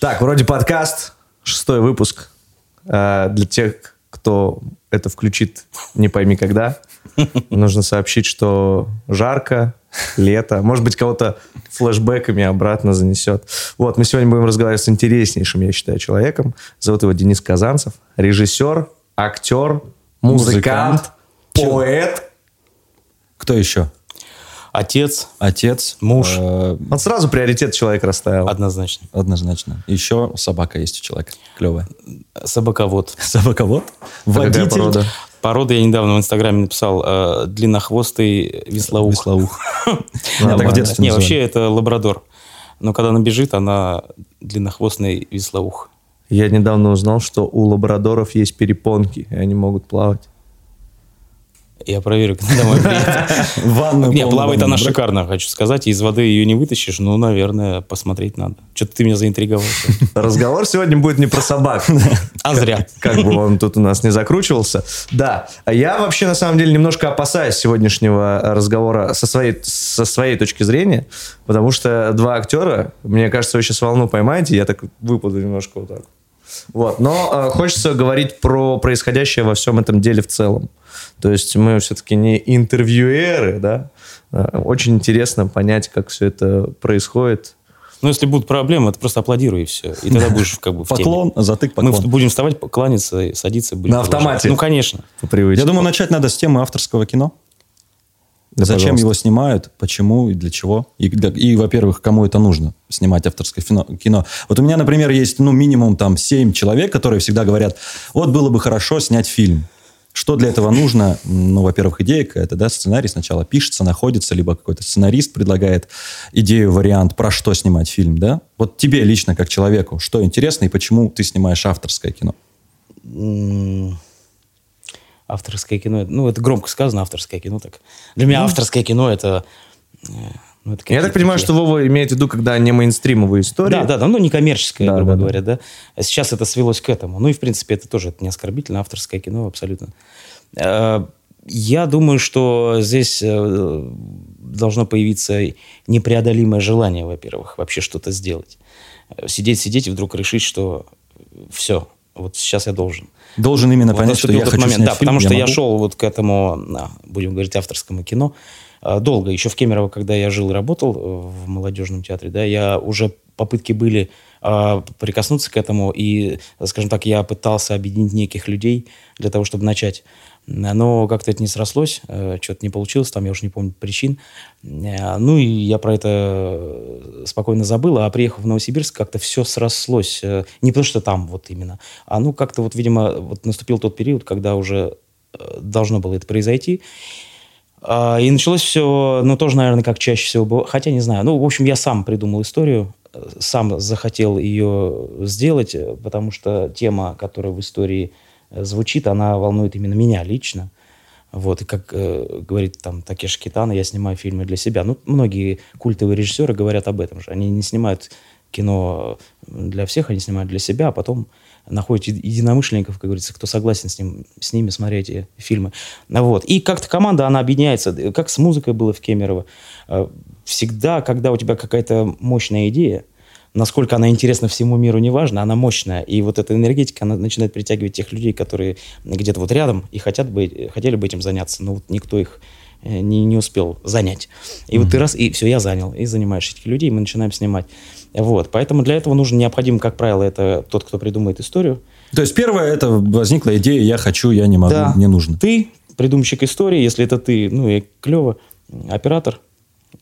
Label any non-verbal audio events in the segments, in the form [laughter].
Так, вроде подкаст, шестой выпуск. Э, Для тех, кто это включит не пойми когда, нужно сообщить, что жарко, лето. Может быть, кого-то флешбэками обратно занесет. Вот, мы сегодня будем разговаривать с интереснейшим, я считаю, человеком. Зовут его Денис Казанцев. Режиссер, актер, музыкант, поэт. Кто еще? Отец, Отец, Муж. э, Вот сразу приоритет человек расставил. однозначно. однозначно. Еще собака есть у человека. Клевая. Собаковод. [laughs] Собаковод? Какая Водитель. порода? Порода я недавно в Инстаграме написал э, длиннохвостый веслоух. Веслоух. [laughs] Так в детстве Не, называли. вообще это лабрадор. Но когда она бежит, она длиннохвостный веслоух. Я недавно узнал, что у лабрадоров есть перепонки, и они могут плавать. Я проверю, когда приеду. [laughs] Ванную Не, плавает она шикарно, хочу сказать. Из воды ее не вытащишь, ну, наверное, посмотреть надо. Что-то ты меня заинтриговал. [laughs] Разговор сегодня будет не про собак. [laughs] А зря. Как бы он тут у нас не закручивался. Да, я вообще на самом деле немножко опасаюсь сегодняшнего разговора со своей, со своей точки зрения, потому что два актера, мне кажется, вы сейчас волну поймаете, я так выпаду немножко вот так. Вот, но э, хочется говорить про происходящее во всем этом деле в целом. То есть мы все-таки не интервьюеры, да. Э, Очень интересно понять, как все это происходит. Ну, если будут проблемы, ты просто аплодируй и все. И тогда будешь как бы в теме. Поклон, затык, Мы поклон. в- будем вставать, кланяться, и садиться. будем На продолжать. автомате. Ну, конечно. По привычке. Я думаю, начать надо с темы авторского кино. Да, Зачем пожалуйста. его снимают, почему и для чего. И, для- и, во-первых, кому это нужно, снимать авторское кино. Вот у меня, например, есть ну, минимум там 7 человек, которые всегда говорят, вот было бы хорошо снять фильм. Что для этого нужно? Ну, во-первых, идея какая-то, да, сценарий сначала пишется, находится, либо какой-то сценарист предлагает идею, вариант, про что снимать фильм, да? Вот тебе лично, как человеку, что интересно и почему ты снимаешь авторское кино? Авторское кино. Ну, это громко сказано, авторское кино. Так. Для меня авторское кино это... э, ну, это Я так понимаю, такие- что Вова имеет в виду, когда не мейнстримовые истории. Да, да, да, ну не коммерческое, Да, грубо да, да. говоря, да. А сейчас это свелось к этому. Ну и, в принципе, это тоже это не оскорбительно, авторское кино абсолютно. Э, Я думаю, что здесь э, должно появиться непреодолимое желание, во-первых, вообще что-то сделать. Сидеть, сидеть и вдруг решить, что все, вот сейчас я должен. Должен именно Вот понять, что я хочу момент, снять да, фильм, потому что я могу. шел вот к этому, а, будем говорить, авторскому кино а, долго. Еще в Кемерово, когда я жил и работал э, в молодежном театре, да, я уже попытки были а, прикоснуться к этому, и, скажем так, я пытался объединить неких людей для того, чтобы начать. Но как-то это не срослось, э, что-то не получилось, там я уже не помню причин. Э, Ну и я про это э, спокойно забыл, а приехав в Новосибирск, как-то все срослось. Не потому что там вот именно, а ну как-то вот, видимо, вот наступил тот период, когда уже должно было это произойти. А, И началось все, ну, тоже, наверное, как чаще всего было. Хотя не знаю. Ну, в общем, я сам придумал историю, сам захотел ее сделать, потому что тема, которая в истории звучит, она волнует именно меня лично. Вот, и как э, говорит там Такеш Китана, я снимаю фильмы для себя. Ну, многие культовые режиссеры говорят об этом же. Они не снимают кино для всех, они снимают для себя, а потом находят еди- единомышленников, как говорится, кто согласен с, ним, с ними смотреть эти фильмы. Ну, вот. И как-то команда, она объединяется, э, как с музыкой было в Кемерово. Э, Всегда, когда у тебя какая-то мощная идея, насколько она интересна всему миру, неважно, она мощная. И вот эта энергетика, она начинает притягивать тех людей, которые где-то вот рядом и хотят бы, хотели бы этим заняться, но вот никто их э, не, не успел занять. И вот ты раз, и все, я занял, и занимаешь этих людей, и мы начинаем снимать. Вот, поэтому для этого нужно необходимо, как правило, это тот, кто придумает историю. То есть первое, это возникла идея, я хочу, я не могу, Да. мне нужно. Ты, придумщик истории, если это ты, ну и клево, оператор.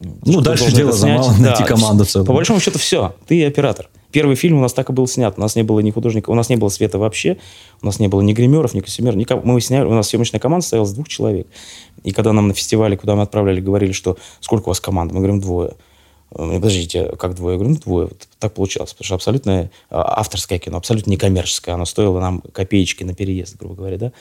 Ну, дальше дело за снять. малым, [laughs] найти команду целую. По большому счету все, ты оператор. Первый фильм у нас так и был снят. У нас не было ни художника, у нас не было света вообще, у нас не было ни гримеров, ни костюмеров. никого. Мы сняли, у нас съемочная команда состояла из двух человек. И когда нам на фестивале, куда мы отправляли, говорили, что сколько у вас команд, мы говорим двое. Э, Подождите, как двое? Я говорю, ну, двое. Вот так получалось. Потому что абсолютно а, авторское кино, абсолютно некоммерческое. Оно стоило нам копеечки на переезд, грубо говоря, да.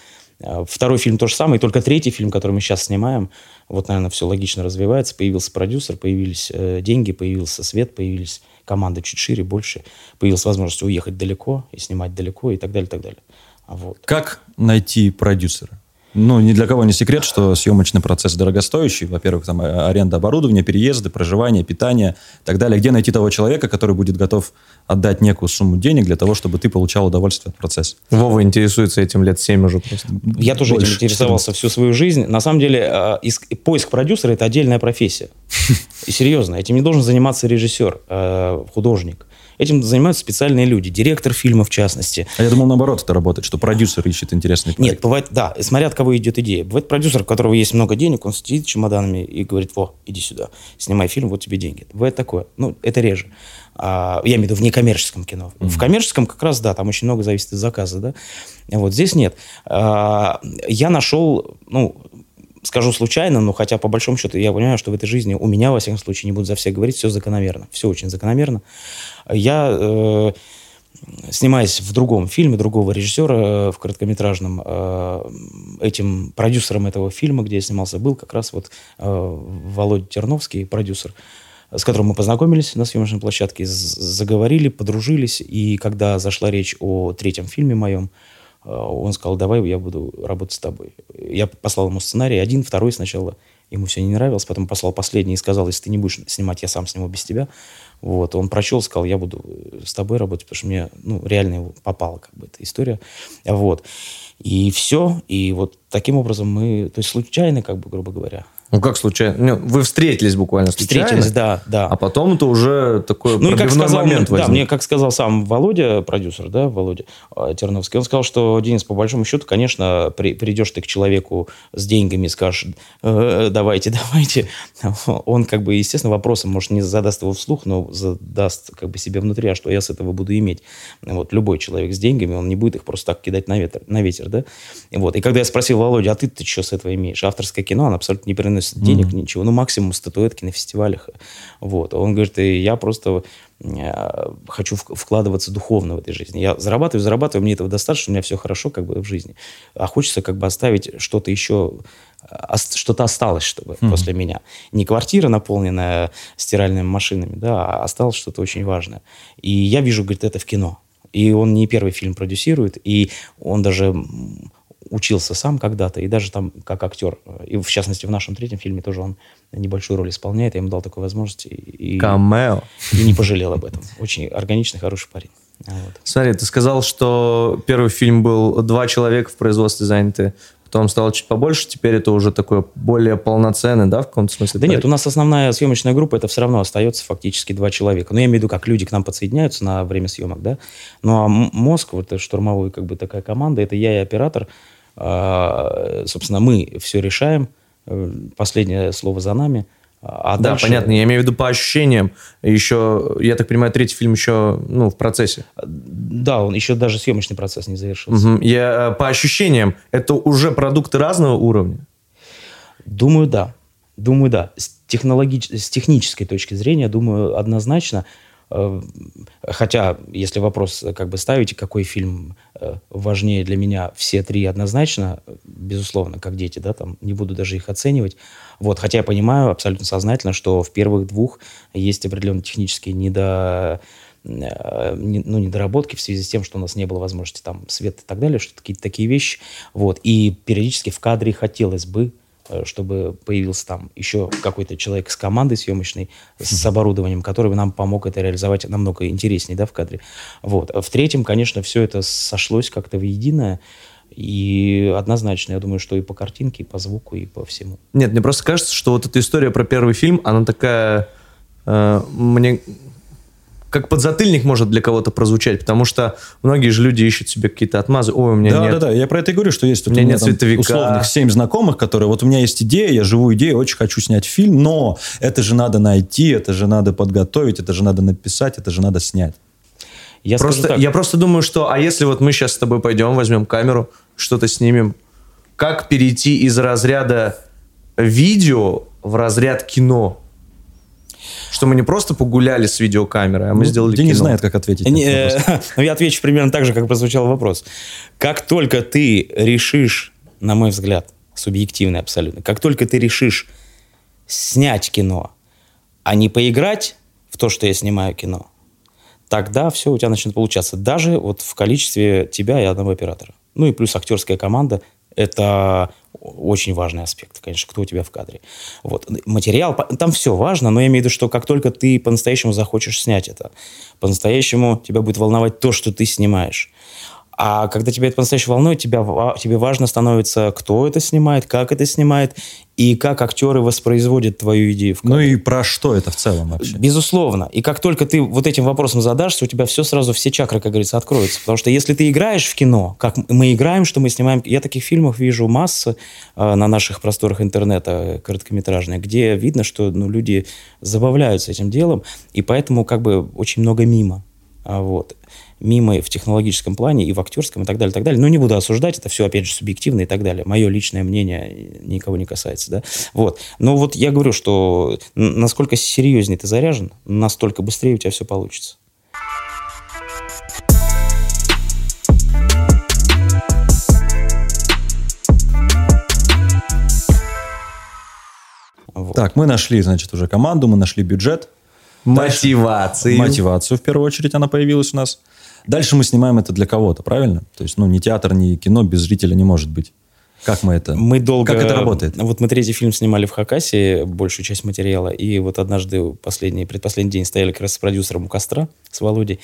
А, Второй фильм то же самое, и только третий фильм, который мы сейчас снимаем, вот, наверное, все логично развивается. Появился продюсер, появились э, деньги, появился свет, появились команда чуть шире, больше. Появилась возможность уехать далеко и снимать далеко и так далее, и так далее. А Вот. Как найти продюсера? Ну, ни для кого не секрет, что съемочный процесс дорогостоящий. Во-первых, там а- аренда оборудования, переезды, проживание, питание и так далее. Где найти того человека, который будет готов отдать некую сумму денег для того, чтобы ты получал удовольствие от процесса? Вова интересуется этим лет 7 уже просто. Я тоже Больше, этим интересовался всю свою жизнь. На самом деле, э, иск- поиск продюсера – это отдельная профессия. [laughs] И серьезно, этим не должен заниматься режиссер, э, художник. Этим занимаются специальные люди, директор фильма в частности. А я думал, наоборот, это работает, что продюсер ищет интересный Нет, проект. бывает, да, смотря от кого идет идея. Бывает продюсер, у которого есть много денег, он сидит с чемоданами и говорит, во, иди сюда, снимай фильм, вот тебе деньги. Бывает такое. Ну, это реже. А, я имею в виду в некоммерческом кино. В коммерческом как раз, да, там очень много зависит от заказа, да. Вот здесь нет. А, я нашел, ну, скажу случайно, но хотя по большому счету я понимаю, что в этой жизни у меня, во всяком случае, не буду за всех говорить, все закономерно. Все очень закономерно. Я... э, снимаясь в другом фильме другого режиссера э, в короткометражном, э, этим продюсером этого фильма, где я снимался, был как раз вот э, Володя Терновский, продюсер, с которым мы познакомились на съемочной площадке, заговорили, подружились, и когда зашла речь о третьем фильме моем, он сказал, давай я буду работать с тобой. Я послал ему сценарий, один, второй сначала, ему все не нравилось, потом послал последний и сказал, если ты не будешь снимать, я сам сниму без тебя. Вот, он прочел, сказал, я буду с тобой работать, потому что мне, ну, реально попала как бы эта история. Вот. И все. И вот таким образом мы, то есть случайно, как бы, грубо говоря, Ну, как случайно? Не, Вы встретились буквально случайно? встретились, да, да. А потом это уже такой Ну пробивной сказал, момент мне, да, возник. мне как сказал сам Володя, продюсер, да, Володя э, Терновский, он сказал, что, Денис, по большому счету, конечно, при- придешь ты к человеку с деньгами и скажешь, «Э, давайте, [laughs] давайте. Он как бы, естественно, вопросом, может, не задаст его вслух, но задаст как бы себе внутри, а что я с этого буду иметь. Вот любой человек с деньгами, он не будет их просто так кидать на ветер. На ветер да? И Вот. И когда я спросил Володя, а ты-то что с этого имеешь? Авторское кино, оно абсолютно не приносит денег, ничего. Ну, максимум статуэтки на фестивалях. Вот. Он говорит, и я просто э, хочу вкладываться духовно в этой жизни. Я зарабатываю, зарабатываю, мне этого достаточно, у меня все хорошо как бы в жизни. А хочется как бы оставить что-то еще, ос- что-то осталось, чтобы после меня. Не квартира, наполненная стиральными машинами, да, а осталось что-то очень важное. И я вижу, говорит, это в кино. И он не первый фильм продюсирует, и он даже учился сам когда-то, и даже там как актер. И в частности в нашем третьем фильме тоже он небольшую роль исполняет. Я ему дал такую возможность. И, Камео. и не пожалел об этом. Очень органичный, хороший парень. Вот. Смотри, ты сказал, что первый фильм был два человека в производстве заняты, потом стало чуть побольше, теперь это уже такой более полноценный, да, в каком-то смысле? Да нет, проект? у нас основная съемочная группа, это все равно остается фактически два человека. Но я имею в виду, как люди к нам подсоединяются на время съемок, да. Ну, а мозг, вот это штурмовой, как бы такая команда, это я и оператор. А, собственно, мы все решаем. Э, Последнее слово за нами. А Да, дальше- понятно. Я имею в виду по ощущениям. Еще, я так понимаю, третий фильм еще, ну, в процессе. Да, он еще даже съемочный процесс не завершился. Мгм. Я, э, по ощущениям, это уже продукты разного уровня? Думаю, да. Думаю, да. С, технологич... с технической точки зрения, думаю, однозначно. Э, Хотя, если вопрос э, как бы ставите, какой фильм э, важнее для меня, все три однозначно, безусловно, как дети, да, там, не буду даже их оценивать. Вот, хотя я понимаю абсолютно сознательно, что в первых двух есть определенные технические недо не- ну, недоработки в связи с тем, что у нас не было возможности там свет и так далее, что какие-то такие вещи. Вот. И периодически в кадре хотелось бы, чтобы появился там еще какой-то человек с командой съемочной, с оборудованием, который бы нам помог это реализовать намного интереснее, да, в кадре. Вот. В третьем, конечно, все это сошлось как-то в единое, и однозначно, я думаю, что и по картинке, и по звуку, и по всему. Нет, мне просто кажется, что вот эта история про первый фильм, она такая... э, мне как подзатыльник может для кого-то прозвучать, потому что многие же люди ищут себе какие-то отмазы. Ой, у меня Да, нет. да, да. Я про это и говорю, что есть У у меня нет там условных семь знакомых, которые вот у меня есть идея, я живу идею, очень хочу снять фильм, но это же надо найти, это же надо подготовить, это же надо написать, это же надо снять. Я Просто, я просто думаю, что, а если вот мы сейчас с тобой пойдем, возьмем камеру, что-то снимем, как перейти из разряда видео в разряд кино? Что мы не просто погуляли с видеокамерой, а мы Ну, сделали Денис кино. знает, как ответить. на Не, э, [laughs] ну, я отвечу примерно так же, как прозвучал вопрос. Как только ты решишь, на мой взгляд, субъективный абсолютно, как только ты решишь снять кино, а не поиграть в то, что я снимаю кино, тогда все у тебя начнет получаться. Даже вот в количестве тебя и одного оператора. Ну и плюс актерская команда. Это очень важный аспект, конечно, кто у тебя в кадре. Вот. Материал, там все важно, но я имею в виду, что как только ты по-настоящему захочешь снять это, по-настоящему тебя будет волновать то, что ты снимаешь. А когда тебя это по-настоящему волнует, тебя, тебе важно становится, кто это снимает, как это снимает, и как актеры воспроизводят твою идею. В ну и про что это в целом вообще? Безусловно. И как только ты вот этим вопросом задашься, у тебя все сразу, все чакры, как говорится, откроются. Потому что если ты играешь в кино, как мы играем, что мы снимаем... Я таких фильмов вижу массу э, на наших просторах интернета короткометражные, где видно, что ну, люди забавляются этим делом, и поэтому как бы очень много мимо. А вот мимо в технологическом плане и в актерском и так далее, и так далее. Но не буду осуждать, это все, опять же, субъективно и так далее. Мое личное мнение никого не касается, да. Вот. Но вот я говорю, что насколько серьезнее ты заряжен, настолько быстрее у тебя все получится. Вот. Так, мы нашли, значит, уже команду, мы нашли бюджет. Мотивацию. Мотивацию, в первую очередь, она появилась у нас. Дальше мы снимаем это для кого-то, правильно? То есть, ну, ни театр, ни кино без зрителя не может быть. Как мы это? Мы долго... Как это работает? Вот мы третий фильм снимали в Хакасе, большую часть материала, и вот однажды, последний, предпоследний день стояли как раз с продюсером у костра, с Володей,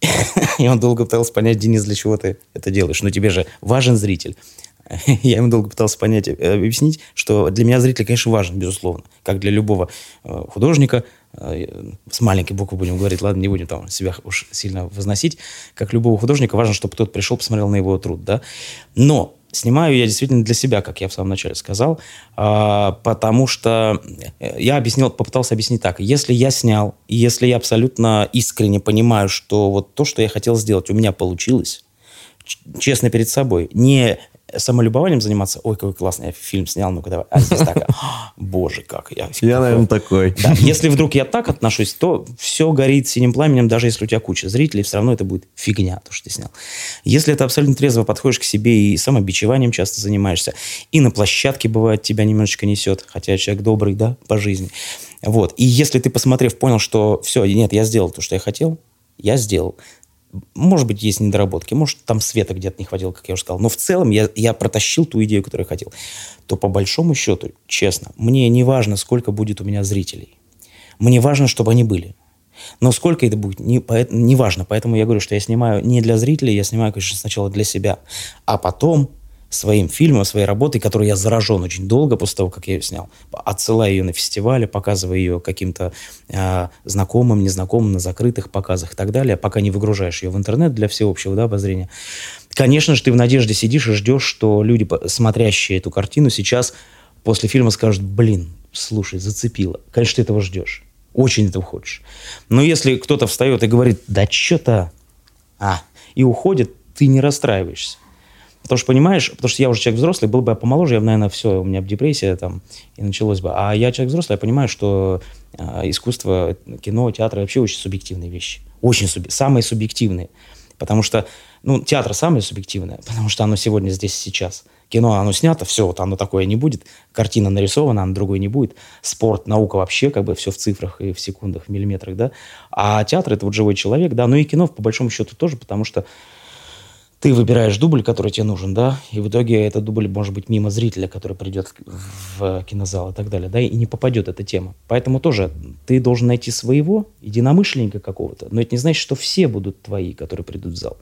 [laughs] и он долго пытался понять, Денис, для чего ты это делаешь? Ну, тебе же важен зритель. [laughs] Я ему долго пытался понять, э, объяснить, что для меня зритель, конечно, важен, безусловно. Как для любого э, художника, э, с маленькой буквы будем говорить, ладно, не будем там себя уж сильно возносить, как любого художника важно, чтобы кто-то пришел, посмотрел на его труд, да. Но снимаю я действительно для себя, как я в самом начале сказал, а, потому что я объяснил, попытался объяснить так. Если я снял, если я абсолютно искренне понимаю, что вот то, что я хотел сделать, у меня получилось, честно перед собой, не самолюбованием заниматься, ой, какой классный я фильм снял, ну-ка давай. А здесь так, боже, как я. Я, наверное, такой. Да, если вдруг я так отношусь, то все горит синим пламенем, даже если у тебя куча зрителей, все равно это будет фигня, то, что ты снял. Если ты абсолютно трезво подходишь к себе и самобичеванием часто занимаешься, и на площадке, бывает, тебя немножечко несет, хотя человек добрый, да, по жизни. Вот. И если ты, посмотрев, понял, что все, нет, я сделал то, что я хотел, я сделал. Может быть, есть недоработки, может, там света где-то не хватило, как я уже сказал. Но в целом я, я протащил ту идею, которую я хотел. То по большому счету, честно, мне не важно, сколько будет у меня зрителей. Мне важно, чтобы они были. Но сколько это будет, не, не важно. Поэтому я говорю, что я снимаю не для зрителей, я снимаю, конечно, сначала для себя. А потом своим фильмом, своей работой, которой я заражен очень долго после того, как я ее снял. Отсылая ее на фестивале, показывая ее каким-то э, знакомым, незнакомым, на закрытых показах и так далее, пока не выгружаешь ее в интернет для всеобщего да, обозрения. Конечно же, ты в надежде сидишь и ждешь, что люди, смотрящие эту картину, сейчас после фильма скажут, блин, слушай, зацепило. Конечно, ты этого ждешь. Очень этого хочешь. Но если кто-то встает и говорит, да что-то, а, и уходит, ты не расстраиваешься. Потому что, понимаешь, потому что я уже человек взрослый, был бы я помоложе, я бы, наверное, все, у меня бы депрессия там и началось бы. А я человек взрослый, я понимаю, что э, искусство, кино, театр вообще очень субъективные вещи. Очень суби- самые субъективные. Потому что, ну, театр самое субъективное, [laughs] потому что оно сегодня здесь сейчас. Кино, оно снято, все, вот оно такое не будет. Картина нарисована, она другой не будет. Спорт, наука вообще, как бы все в цифрах и в секундах, в миллиметрах, да. А театр – это вот живой человек, да. Ну и кино, по большому счету, тоже, потому что ты выбираешь дубль, который тебе нужен, да, и в итоге этот дубль может быть мимо зрителя, который придет в кинозал и так далее, да, и не попадет эта тема. Поэтому тоже ты должен найти своего единомышленника какого-то, но это не значит, что все будут твои, которые придут в зал.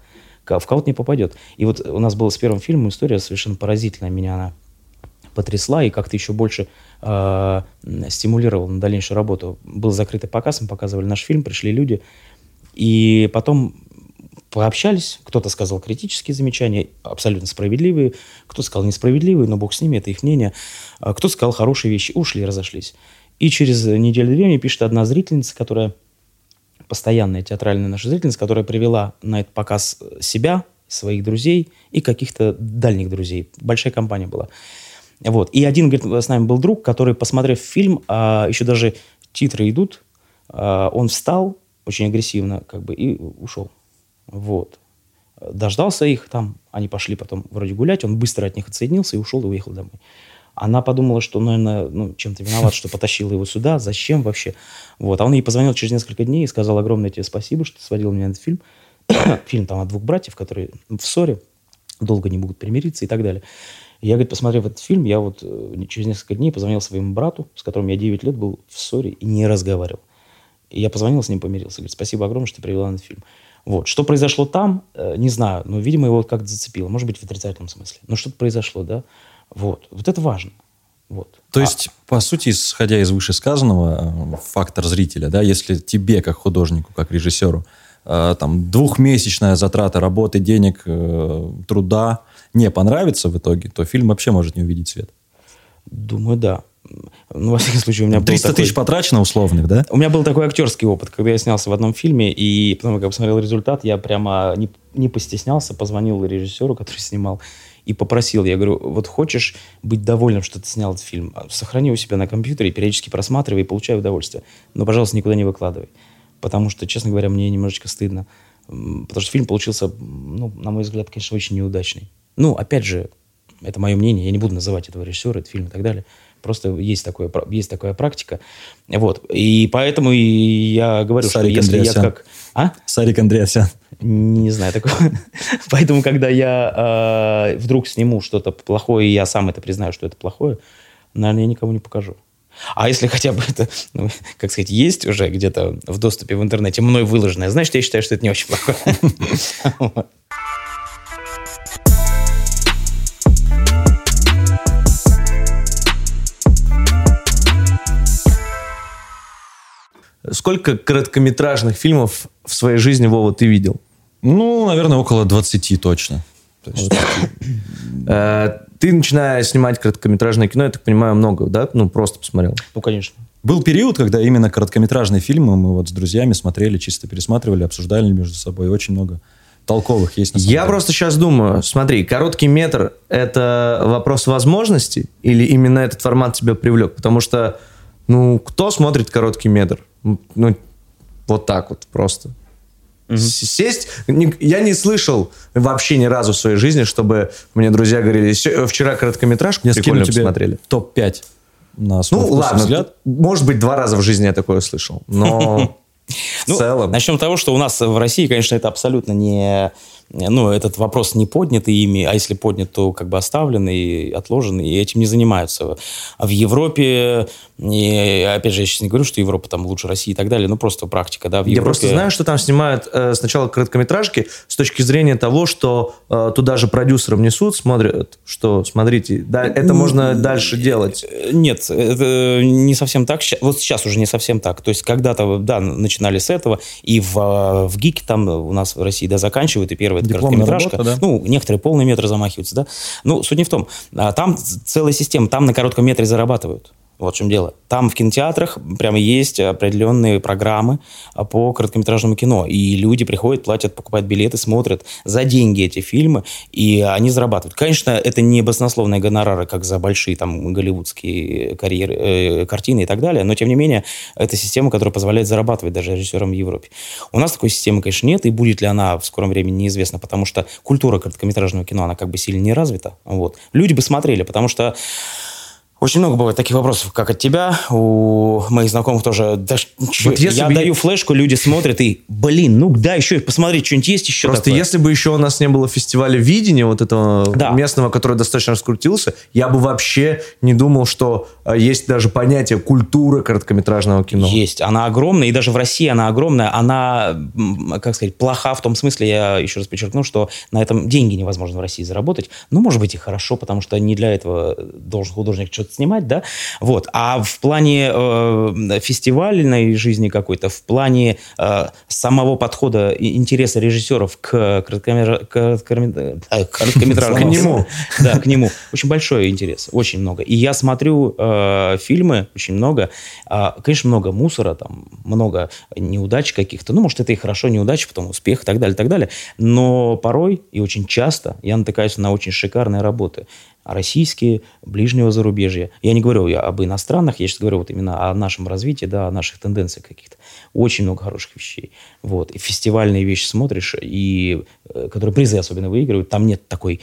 В кого-то не попадет. И вот у нас была с первым фильмом история совершенно поразительная, меня она потрясла и как-то еще больше э, стимулировала на дальнейшую работу. Был закрытый показ, мы показывали наш фильм, пришли люди, и потом пообщались, кто-то сказал критические замечания, абсолютно справедливые, кто-то сказал несправедливые, но бог с ними, это их мнение, а кто-то сказал хорошие вещи, ушли, разошлись. И через неделю-две мне пишет одна зрительница, которая постоянная театральная наша зрительница, которая привела на этот показ себя, своих друзей и каких-то дальних друзей. Большая компания была. Вот. И один, говорит, с нами был друг, который, посмотрев фильм, а, еще даже титры идут, а, он встал очень агрессивно как бы и ушел. Вот. Дождался их там, они пошли потом вроде гулять, он быстро от них отсоединился и ушел и уехал домой. Она подумала, что, наверное, ну, чем-то виноват, что потащила его сюда, зачем вообще. Вот. А он ей позвонил через несколько дней и сказал огромное тебе спасибо, что сводил меня на этот фильм. [coughs] фильм там о двух братьев, которые в ссоре, долго не могут примириться и так далее. Я, говорит, посмотрев этот фильм, я вот э, через несколько дней позвонил своему брату, с которым я 9 лет был в ссоре и не разговаривал. И я позвонил с ним, помирился. Говорит, спасибо огромное, что ты привела этот фильм. Вот. Что произошло там, э, не знаю, но, видимо, его как-то зацепило. Может быть, в отрицательном смысле. Но что-то произошло, да? Вот. Вот это важно. Вот. То есть, по сути, исходя из вышесказанного, э, фактор зрителя, да, если тебе, как художнику, как режиссеру, э, там, двухмесячная затрата работы, денег, э, труда не понравится в итоге, то фильм вообще может не увидеть свет. Думаю, да. Ну, во всяком случае, у меня 300 был такой... тысяч потрачено условных, да? У меня был такой актерский опыт, когда я снялся в одном фильме, и потом, когда я посмотрел результат, я прямо не, не постеснялся, позвонил режиссеру, который снимал, и попросил, я говорю, вот хочешь быть довольным, что ты снял этот фильм, сохрани у себя на компьютере, периодически просматривай и получай удовольствие. Но, пожалуйста, никуда не выкладывай. Потому что, честно говоря, мне немножечко стыдно. Потому что фильм получился, ну, на мой взгляд, конечно, очень неудачный. Ну, опять же, это мое мнение, я не буду называть этого режиссера, этот фильм и так далее. Просто есть, такое, есть такая практика. Вот. И поэтому я говорю, Сарик что если Андреасян. я как... А? Сарик Андреасян. Не знаю такого. [laughs] Поэтому, когда я э, вдруг сниму что-то плохое, и я сам это признаю, что это плохое, наверное, я никому не покажу. А если хотя бы это, ну, как сказать, есть уже где-то в доступе в интернете мной выложенное, значит, я считаю, что это не очень плохое. [laughs] Сколько короткометражных фильмов в своей жизни, Вова, ты видел? Ну, наверное, около 20 точно. Э, Ты, начиная снимать короткометражное кино, я так понимаю, много, да? Ну, просто посмотрел. Ну, конечно. Был период, когда именно короткометражные фильмы мы вот с друзьями смотрели, чисто пересматривали, обсуждали между собой. Очень много толковых есть на самом Я деле. просто сейчас думаю, смотри, короткий метр – это вопрос возможностей или именно этот формат тебя привлек? Потому что, ну, кто смотрит короткий метр? Ну, вот так вот просто. С- Сесть, я не слышал вообще ни разу в своей жизни, чтобы мне друзья говорили, «Сё- вчера короткометражку Я прикольно тебе посмотрели. топ-5 на свой Ну, вкус и ладно, взгляд. может быть, два раза в жизни я такое слышал, но [laughs] Ну, целом... Начнем с того, что у нас в России, конечно, это абсолютно не... Ну, этот вопрос не поднят ими, а если поднят, то как бы оставлен и отложен, и этим не занимаются. А в Европе, и, опять же, я сейчас не говорю, что Европа там лучше России и так далее, ну, просто практика, да, в Я Европе... просто знаю, что там снимают э, сначала короткометражки с точки зрения того, что э, туда же продюсерам несут, смотрят, что, смотрите, да, это можно дальше делать. Э, Нет, это не совсем так. Вот сейчас уже не совсем так. То есть когда-то, да, начинали с этого, и в, а, в ГИКе там у нас в России, да, заканчивают, и первая это короткометражка. работа, да? Ну, некоторые полный метр замахиваются, да. Ну, суть не в том. А, Там целая система, там на коротком метре зарабатывают. Вот в чем дело. Там в кинотеатрах прямо есть определенные программы а, по короткометражному кино. И люди приходят, платят, покупают билеты, смотрят за деньги эти фильмы, и они зарабатывают. Конечно, это не баснословные гонорары, как за большие там голливудские карьеры, э, картины и так далее, но тем не менее, это система, которая позволяет зарабатывать даже режиссерам в Европе. У нас такой системы, конечно, нет, и будет ли она в скором времени неизвестно, потому что культура короткометражного кино, она как бы сильно не развита. Вот. Люди бы смотрели, потому что очень много бывает таких вопросов, как от тебя, у моих знакомых тоже. Да, Вот если я бы даю флешку, люди смотрят и, блин, ну да, еще посмотреть, что-нибудь есть еще Просто такое?» если бы еще у нас не было фестиваля видения, вот этого Да. местного, который достаточно раскрутился, я бы вообще не думал, что есть даже понятие культуры короткометражного кино. Есть. Она огромная, и даже в России она огромная. Она, как сказать, плоха в том смысле, я еще раз подчеркну, что на этом деньги невозможно в России заработать. Ну, может быть, и хорошо, потому что не для этого должен художник что-то снимать, да? Вот. А в плане э, фестивальной жизни какой-то, в плане э, самого подхода и интереса режиссеров к, к- короткометра- э, короткометражному К нему. [laughs] да, к нему. Очень большой интерес, очень много. И я смотрю э, фильмы, очень много. А, конечно, много мусора, там, много неудач каких-то. Ну, может, это и хорошо, неудачи, потом успех и так далее, и так далее. Но порой и очень часто я натыкаюсь на очень шикарные работы. Российские, ближнего зарубежья. Я не говорю я об иностранных, я сейчас говорю вот именно о нашем развитии, да, о наших тенденциях каких-то. Очень много хороших вещей. Вот. И фестивальные вещи смотришь, и, э, которые призы особенно выигрывают, там нет такой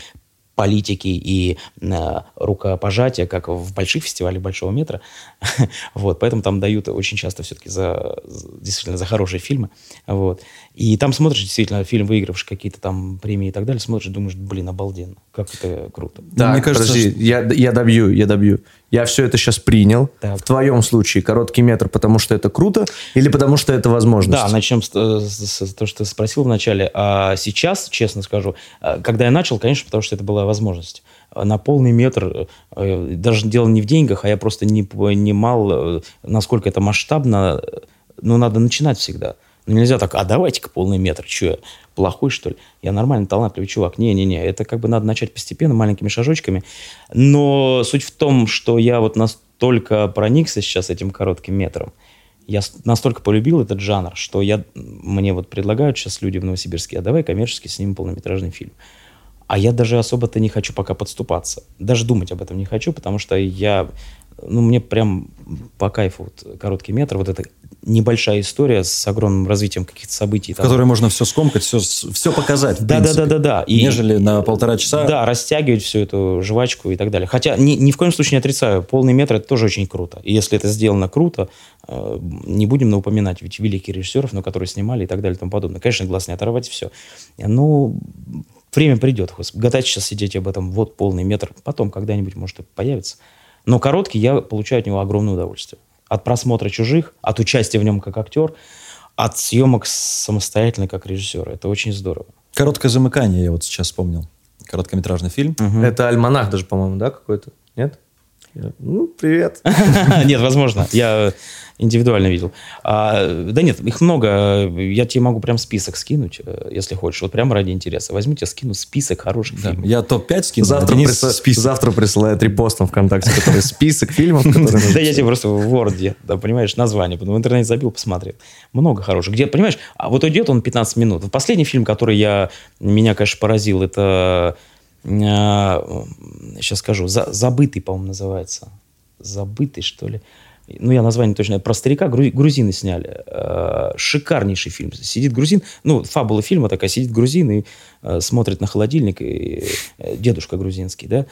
политики и э, рукопожатия, как в больших фестивалях большого метра. [laughs] вот, поэтому там дают очень часто все-таки за, действительно за хорошие фильмы. Вот. И там смотришь, действительно, фильм, выигравший какие-то там премии и так далее, смотришь, думаешь, блин, обалденно, как это круто. Да, мне кажется, подожди, что... я, я добью, я добью. Я все это сейчас принял. Так. В твоем случае короткий метр, потому что это круто, или потому что это возможность? Да, начнем с, с, с того, что ты спросил вначале. А сейчас, честно скажу, э, когда я начал, конечно, потому что это была возможность. На полный метр, э, даже дело не в деньгах, а я просто не понимал, э, насколько это масштабно. Но надо начинать всегда. Ну, нельзя так, а давайте-ка полный метр, что плохой, что ли? Я нормальный, талантливый чувак. Не-не-не, это как бы надо начать постепенно, маленькими шажочками. Но суть в том, что я вот настолько проникся сейчас этим коротким метром, я настолько полюбил этот жанр, что я, мне вот предлагают сейчас люди в Новосибирске, а давай коммерчески снимем полнометражный фильм. А я даже особо-то не хочу пока подступаться. Даже думать об этом не хочу, потому что я ну, мне прям по кайфу вот короткий метр, вот эта небольшая история с огромным развитием каких-то событий. В там. которой можно все скомкать, все, все показать. Да, да, да, да, да. И, нежели на полтора часа. Да, растягивать всю эту жвачку и так далее. Хотя ни, ни в коем случае не отрицаю, полный метр это тоже очень круто. И если это сделано круто, э, не будем упоминать ведь великих режиссеров, но которые снимали и так далее и тому подобное. Конечно, глаз не оторвать, все. Ну, время придет. Гадать сейчас сидеть об этом, вот полный метр. Потом когда-нибудь, может, это появится. Но короткий я получаю от него огромное удовольствие. От просмотра чужих, от участия в нем как актер, от съемок самостоятельно как режиссер. Это очень здорово. Короткое замыкание, я вот сейчас вспомнил. Короткометражный фильм. Угу. Это альманах даже, по-моему, да, какой-то? Нет? Ну, привет. [laughs] Нет, возможно. Я индивидуально видел. А, да нет, их много. Я тебе могу прям список скинуть, э, если хочешь. Вот прям ради интереса. Возьму тебе, скину список хороших да. фильмов. Я топ-5 скину, завтра, а присла... список. завтра присылает репостом ВКонтакте, который список фильмов, [laughs] которые... Да я тебе просто в Word, да, понимаешь, название. В интернете забил, посмотрел. Много хороших. Где, понимаешь, а вот идет он 15 минут. Последний фильм, который я, меня, конечно, поразил, это сейчас скажу, забытый, по-моему, называется. Забытый, что ли ну, я название точно, про старика грузины сняли. Э, шикарнейший фильм. Сидит грузин, ну, фабула фильма такая, сидит грузин и э, смотрит на холодильник, и э, дедушка грузинский, да,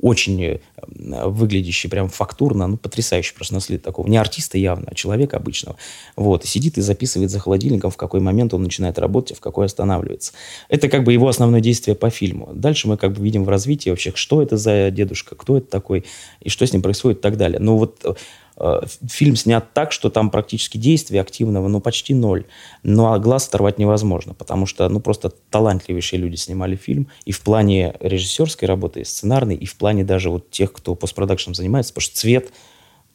очень выглядящий прям фактурно, ну, потрясающий просто наслед такого, не артиста явно, а человека обычного. Вот, сидит и записывает за холодильником, в какой момент он начинает работать, а в какой останавливается. Это как бы его основное действие по фильму. Дальше мы как бы видим в развитии вообще, что это за дедушка, кто это такой, и что с ним происходит и так далее. Ну, вот Э, фильм снят так, что там практически действия активного, ну, почти ноль. Ну, а глаз оторвать невозможно, потому что, ну, просто талантливейшие люди снимали фильм и в плане режиссерской работы, и сценарной, и в плане даже вот тех, кто постпродакшном занимается, потому что цвет –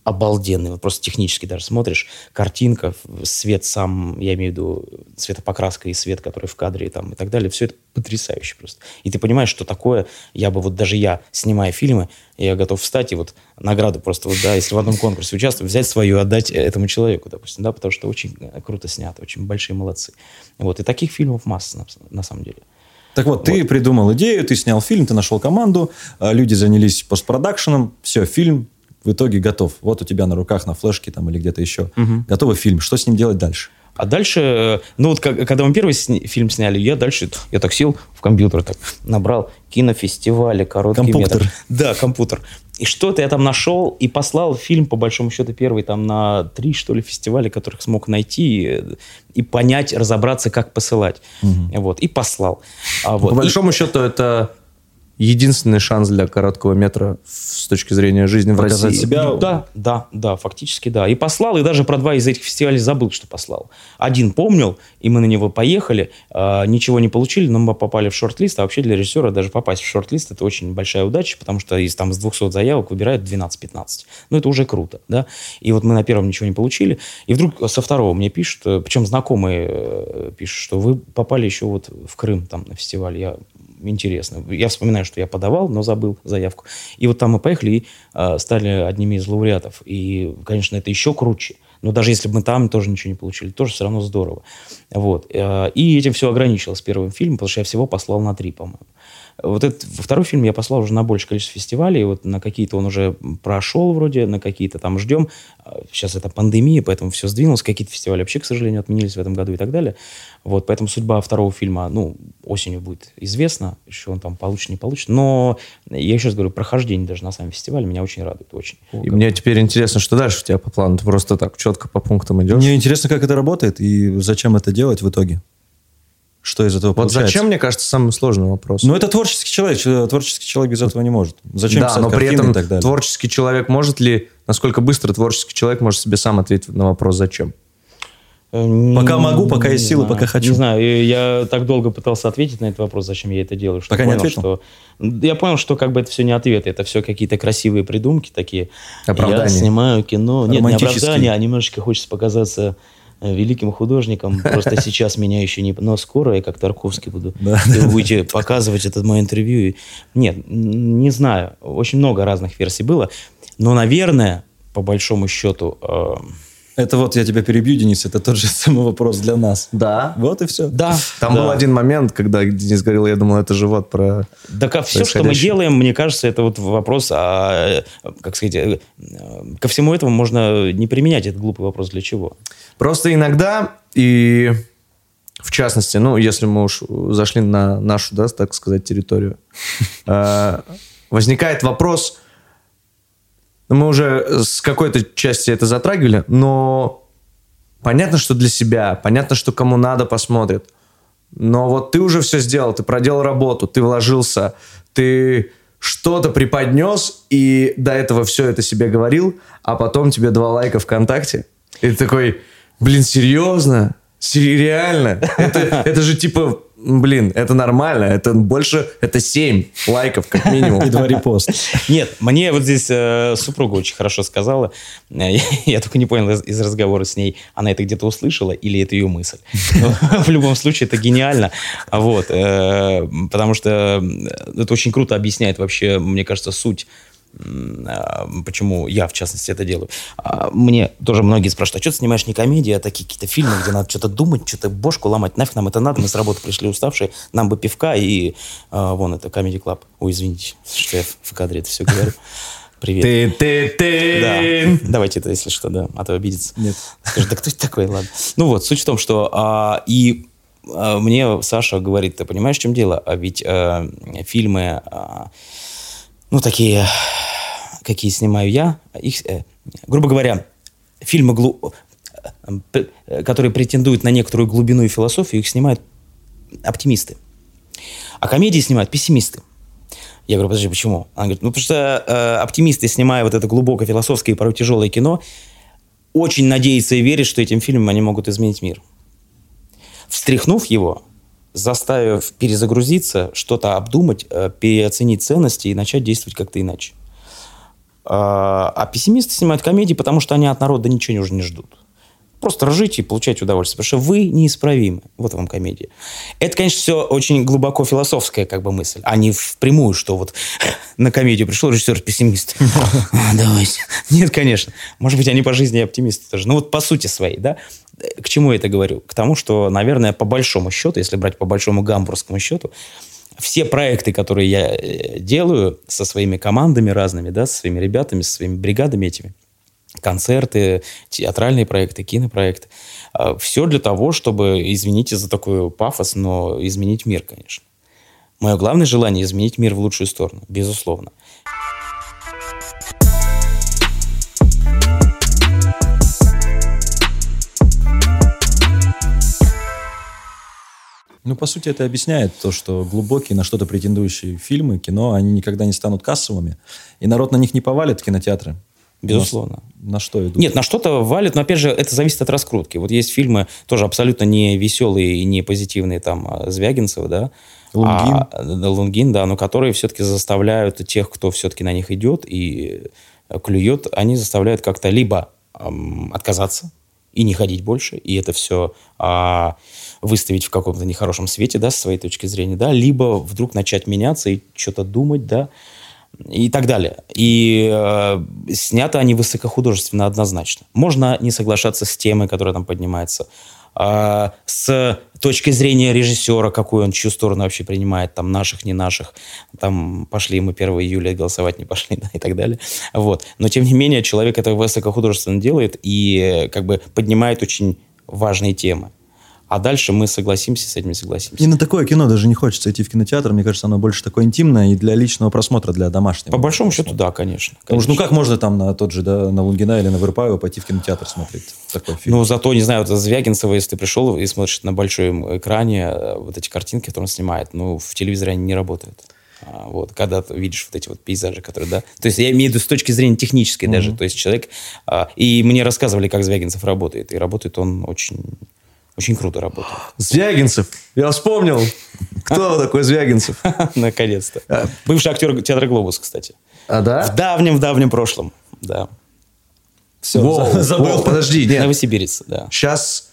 обалденный. Вот просто технически даже смотришь, картинка, свет сам, я имею в виду цветопокраска и свет, который в кадре и, там, и так далее, все это потрясающе просто. И ты понимаешь, что такое, я бы вот даже я, снимая фильмы, я готов встать и вот награду просто вот, да, если в одном конкурсе участвую, взять свою, отдать этому человеку, допустим, да, потому что очень круто снято, очень большие молодцы. Вот, и таких фильмов масса, на, на самом деле. Так вот, вот, ты придумал идею, ты снял фильм, ты нашел команду, а люди занялись постпродакшеном, все, фильм в итоге готов. Вот у тебя на руках, на флешке там или где-то еще. Угу. Готовый фильм. Что с ним делать дальше? А дальше, э, ну вот как, когда мы первый сни- фильм сняли, я дальше, я так сел в компьютер, так набрал кинофестивали, короткий компьютер. метр. Да, компьютер. И что-то я там нашел и послал фильм, по большому счету, первый там на три, что ли, фестиваля, которых смог найти и, и понять, разобраться, как посылать. Угу. Вот, и послал. А, вот. По большому и... счету это единственный шанс для короткого метра с точки зрения жизни в России. себя. Да, да, да, фактически да. И послал, и даже про два из этих фестивалей забыл, что послал. Один помнил, и мы на него поехали, э, ничего не получили, но мы попали в шорт-лист, а вообще для режиссера даже попасть в шорт-лист это очень большая удача, потому что из, там, с 200 заявок выбирают 12-15. Ну, это уже круто, да. И вот мы на первом ничего не получили, и вдруг со второго мне пишут, причем знакомые э, пишут, что вы попали еще вот в Крым там на фестиваль. Я интересно. Я вспоминаю, что я подавал, но забыл заявку. И вот там мы поехали и э, стали одними из лауреатов. И, конечно, это еще круче. Но даже если бы мы там тоже ничего не получили, тоже все равно здорово. Вот. Э, и этим все ограничилось первым фильмом, потому что я всего послал на три, по-моему. Вот этот второй фильм я послал уже на большее количество фестивалей. Вот на какие-то он уже прошел вроде, на какие-то там ждем. Сейчас это пандемия, поэтому все сдвинулось. Какие-то фестивали вообще, к сожалению, отменились в этом году и так далее. Вот, поэтому судьба второго фильма, ну, осенью будет известна, что он там получит, не получит. Но я еще раз говорю, прохождение даже на самом фестивале меня очень радует, очень. И мне теперь интересно, что дальше у тебя по плану? Ты просто так четко по пунктам идешь? Мне интересно, как это работает и зачем это делать в итоге. Что из этого Вот получается? зачем, мне кажется, самый сложный вопрос. Ну, это творческий человек. Творческий человек без этого не может. Зачем да, писать но при этом и так далее? творческий человек может ли, насколько быстро творческий человек может себе сам ответить на вопрос «зачем?» Пока могу, пока есть Не силы, пока хочу. Не знаю, я так долго пытался ответить на этот вопрос, зачем я это делаю. Что Пока не понял, ответил? Что... Я понял, что как бы это все не ответы, это все какие-то красивые придумки такие. Оправдания. Я снимаю кино. Нет, не оправдания, а немножечко хочется показаться э, великим художником. [laughs] Просто сейчас меня еще не... Но скоро я как Тарковский буду. И вы будете показывать это мое интервью. Нет, не знаю. Очень много разных версий было. Но, наверное, по большому счету... Это вот я тебя перебью, Денис, это тот же [laughs] самый вопрос для нас. Да. Вот и все. Да. Там да. был один момент, когда Денис говорил, я думал, это же вот про... Да как все, что мы делаем, мне кажется, это вот вопрос, а, э, как сказать, э, э, ко всему этому можно не применять этот глупый вопрос для чего. Просто иногда, и в частности, ну, если мы уж зашли на нашу, да, так сказать, территорию, [laughs] возникает вопрос, мы уже с какой-то части это затрагивали, но понятно, что для себя, понятно, что кому надо, посмотрит. Но вот ты уже все сделал, ты проделал работу, ты вложился, ты что-то преподнес, и до этого все это себе говорил, а потом тебе два лайка ВКонтакте. И ты такой, блин, серьезно? Реально? Это, это же типа, блин, это нормально, это больше, это 7 лайков как минимум. И два репоста. Нет, мне вот здесь э, супруга очень хорошо сказала. Э, Я, я только не понял из, из разговора с ней, она это где-то услышала или это ее мысль. [laughs] В любом случае, это гениально. Вот, э, потому что это очень круто объясняет вообще, мне кажется, суть почему я, в частности, это делаю. А, Мне тоже многие спрашивают, а что ты снимаешь не комедии, а такие какие-то фильмы, где надо что-то думать, что-то бошку ломать, нафиг нам это надо, мы с работы пришли уставшие, нам бы пивка, и а, вон это Comedy Club. Ой, извините, что я в- кадре это все говорю. Привет. Ты, ты, ты. Да, давайте это, если что, да, а то обидится. Нет. Скажет, да кто это такой, ладно. Ну вот, суть в том, что а, и а, мне Саша говорит, ты понимаешь, в чем дело? А ведь а, фильмы, а, ну, такие, какие снимаю я, их, э, грубо говоря, фильмы, глу- э, э, которые претендуют на некоторую глубину и философию, их снимают оптимисты. А комедии снимают пессимисты. Я говорю, подожди, почему? Она говорит, ну, потому что э, оптимисты, снимая вот это глубоко философское и порой тяжелое кино, очень надеются и верят, что этим фильмом они могут изменить мир. Встряхнув его, заставив перезагрузиться, что-то обдумать, э, переоценить ценности и начать действовать как-то иначе. А, а пессимисты снимают комедии, потому что они от народа ничего уже не ждут. Просто ржите и получайте удовольствие, потому что вы неисправимы. Вот вам комедия. Это, конечно, все очень глубоко философская как бы мысль, а не впрямую, что вот [laughs] на комедию пришел режиссер пессимист. [laughs] А, Давайте. Нет, конечно. Может быть, они по жизни оптимисты тоже. Ну вот по сути своей, да. К чему я это говорю? К тому, что, наверное, по большому счету, если брать по большому гамбургскому счету, все проекты, которые я э, делаю со своими командами разными, да, со своими ребятами, со своими бригадами этими, концерты, театральные проекты, кинопроекты, все для того, чтобы, извините за такой пафос, но изменить мир, конечно. Мое главное желание изменить мир в лучшую сторону, безусловно. Ну, по сути, это объясняет то, что глубокие, на что-то претендующие фильмы, кино, они никогда не станут кассовыми, и народ на них не повалит в кинотеатры. Безусловно. На, на что идут? Нет, на что-то валит, но опять же, это зависит от раскрутки. Вот есть фильмы тоже абсолютно не веселые и не позитивные, там, а, Звягинцева, да. Лунгин. А, да, Лунгин, да, но которые все-таки заставляют тех, кто все-таки на них идет и э, клюет, они заставляют как-то либо ам, отказаться и не ходить больше, и это все а, выставить в каком-то нехорошем свете, да, с своей точки зрения, да, либо вдруг начать меняться и что-то думать, да, и так далее. И э, снято они высокохудожественно однозначно. Можно не соглашаться с темой, которая там поднимается. А, с точки зрения режиссера, какую он, чью сторону вообще принимает, там, наших, не наших, там, пошли мы 1 июля голосовать, не пошли, [laughs] да, и так далее. Вот. Но, тем не менее, человек это высокохудожественно делает и, как бы, поднимает очень важные темы. А дальше мы согласимся с этим, не согласимся. И на такое кино даже не хочется идти в кинотеатр. Мне кажется, оно больше такое интимное и для личного просмотра, для домашнего. По большому счету, да, конечно. Потому что, ну как можно там на тот же, да, на Лунгина или на Вырпаева пойти в кинотеатр смотреть такой фильм? Ну, зато, не знаю, вот Звягинцева, если ты пришел и смотришь на большом экране э, вот эти картинки, которые он снимает, ну, в телевизоре они не работают. А, Вот, когда ты видишь вот эти вот пейзажи, которые, да. То есть я имею в виду с точки зрения технической даже. То есть человек... а, И мне рассказывали, как Звягинцев работает. И работает он очень, очень круто работает. Звягинцев. Я вспомнил. Кто [laughs] такой Звягинцев? [laughs] Наконец-то. Бывший актер театра «Глобус», кстати. А В да? давнем-давнем прошлом, да. Все, Воу, воу, подожди, [laughs] нет. Новосибирец, да. Сейчас,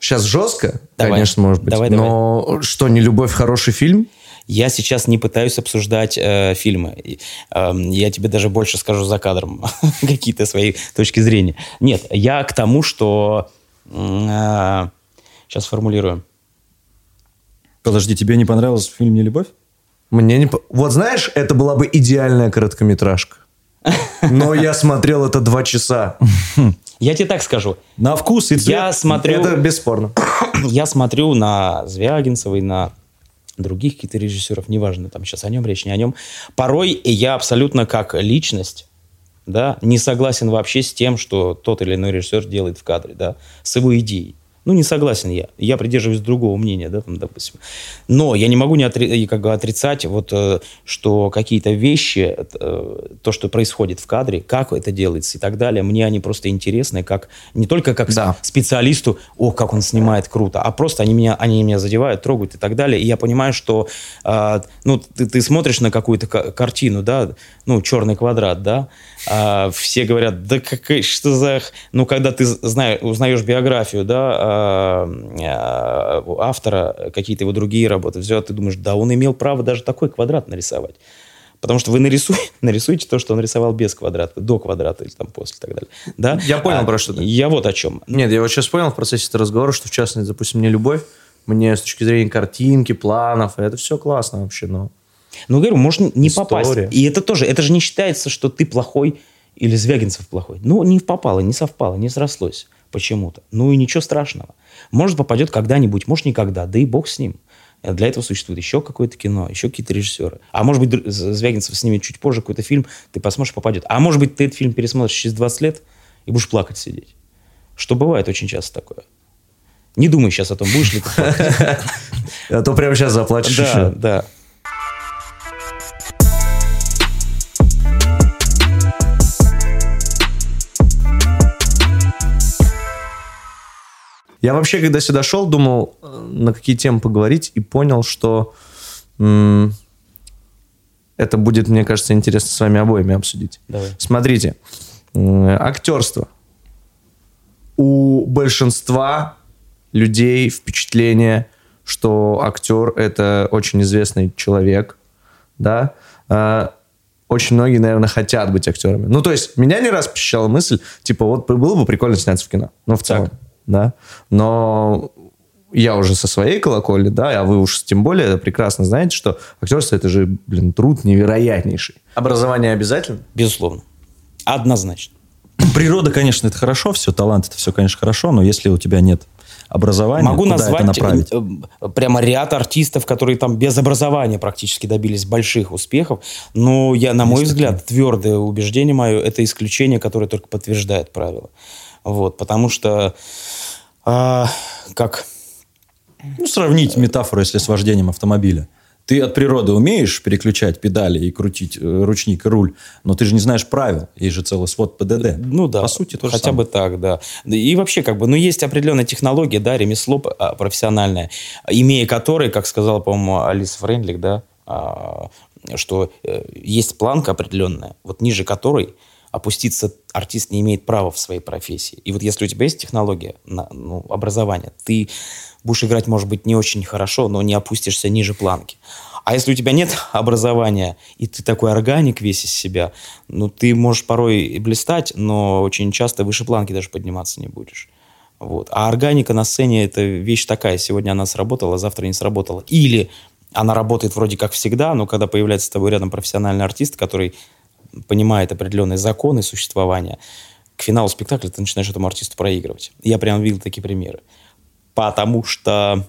сейчас жестко, Давай. конечно, может быть. Давай, но что, не любовь хороший фильм? Я сейчас не пытаюсь обсуждать э, фильмы. Эм, я тебе даже больше скажу за кадром какие-то свои точки зрения. Нет, я к тому, что... сейчас формулирую. Подожди, тебе не понравился фильм «Нелюбовь»? Мне не... по- Вот знаешь, это была бы идеальная короткометражка. Но я смотрел это два часа. Я тебе так скажу. На вкус и цвет. Я смотрю, Это бесспорно. [coughs] я смотрю на Звягинцева и на других каких-то режиссеров, неважно, там сейчас о нем речь, не о нем. Порой я абсолютно как личность, да, не согласен вообще с тем, что тот или иной режиссер делает в кадре, да, с его идеей. Ну, не согласен я. Я придерживаюсь другого мнения, да, там, допустим. Но я не могу не отри- как бы отрицать, вот, э, что какие-то вещи, э, то, что происходит в кадре, как это делается и так далее, мне они просто интересны, как не только как Да. специалисту, о, как он снимает круто, а просто они меня, они меня задевают, трогают и так далее. И я понимаю, что а, ну, ты, ты смотришь на какую-то ка- картину, да, ну, черный квадрат, да, а, все говорят, да какая, что за... х-?» Ну, когда ты знаешь, узнаешь биографию, да, а, а, автора, какие-то его другие работы, взял, ты думаешь, да, он имел право даже такой квадрат нарисовать. Потому что вы нарисуй, [laughs] нарисуете то, что он рисовал без квадрата, до квадрата или там после и так далее. Да? Я понял, А, про что ты. Я вот о чем. Нет, я вот сейчас понял в процессе этого разговора, что, в частности, допустим, мне любовь, мне с точки зрения картинки, планов, это все классно вообще, но... Ну, говорю, можно не История. попасть. И это тоже, это же не считается, что ты плохой или Звягинцев плохой. Ну, не попало, не совпало, не срослось почему-то. Ну, и ничего страшного. Может, попадет когда-нибудь, может, никогда. Да и бог с ним. Э, Для этого существует еще какое-то кино, еще какие-то режиссеры. А может быть, Звягинцев снимет чуть позже какой-то фильм, ты посмотришь, попадет. А может быть, ты этот фильм пересмотришь через 20 лет и будешь плакать сидеть. Что бывает очень часто такое. Не думай сейчас о том, будешь ли ты плакать. [laughs] А то прямо сейчас заплачешь Да, да. Я вообще, когда сюда шел, думал, э, на какие темы поговорить, и понял, что м, это будет, мне кажется, интересно с вами обоими обсудить. Давай. Смотрите, м, актерство. У большинства людей впечатление, что актер это очень известный человек, да. А, очень многие, наверное, хотят быть актерами. Ну, то есть, меня не раз посещала мысль, типа, вот было бы прикольно сняться в кино. Ну, в целом, да. Но я уже со своей колокольни, да, а вы уж тем более прекрасно знаете, что актерство это же, блин, труд невероятнейший. Образование обязательно? Безусловно. Однозначно. Природа, конечно, это хорошо, все, талант это все, конечно, хорошо, но если у тебя нет образования, Могу куда назвать это направить? э, прямо ряд артистов, которые там без образования практически добились больших успехов. Но я, на мой взгляд, твердое убеждение мое, это исключение, которое только подтверждает правило. Вот, потому что а, как Ну, сравнить метафору, если с вождением автомобиля. Ты от природы умеешь переключать педали и крутить э, ручник и руль, но ты же не знаешь правил. Есть же целый свод ПДД. Ну да, По сути, то же хотя самое. бы так, да. И вообще, как бы, ну, есть определенная технология, да, ремесло а, профессиональное, имея которой, как сказала, по-моему, Алиса Френдлик, да, а, что э, есть планка определенная, вот ниже которой опуститься артист не имеет права в своей профессии. И вот если у тебя есть технология, ну, образование, ты будешь играть, может быть, не очень хорошо, но не опустишься ниже планки. А если у тебя нет [laughs] образования, и ты такой органик весь из себя, ну, ты можешь порой и блистать, но очень часто выше планки даже подниматься не будешь. Вот. А органика на сцене – это вещь такая. Сегодня она сработала, завтра не сработала. Или она работает вроде как всегда, но когда появляется с тобой рядом профессиональный артист, который понимает определенные законы существования, к финалу спектакля ты начинаешь этому артисту проигрывать. Я прям видел такие примеры. Потому что,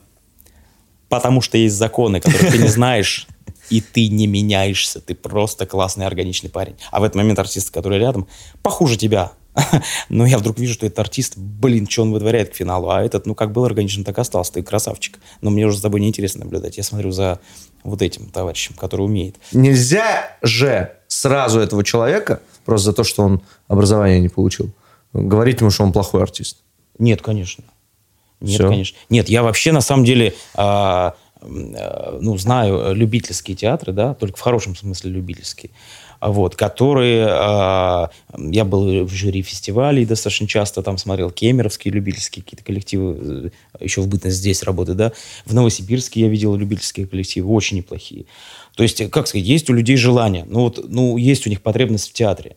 потому что есть законы, которые ты не знаешь, и ты не меняешься. Ты просто классный, органичный парень. А в этот момент артист, который рядом, похуже тебя. [laughs] Но я вдруг вижу, что этот артист, блин, что он вытворяет к финалу. А этот, ну, как был органичен, так остался. Ты красавчик. Но мне уже с тобой неинтересно наблюдать. Я смотрю за вот этим товарищем, который умеет. Нельзя же сразу этого человека, просто за то, что он образование не получил, говорить ему, что он плохой артист. Нет, конечно. Нет, Всё. конечно. Нет, я вообще на самом деле, а, ну, знаю любительские театры, да, только в хорошем смысле любительские, вот, которые, а, я был в жюри фестивалей достаточно часто, там смотрел кемеровские любительские какие-то коллективы, э, еще в бытность здесь работы, да, в Новосибирске я видел любительские коллективы, очень неплохие. То есть, как сказать, есть у людей желание, ну, вот, ну, есть у них потребность в театре.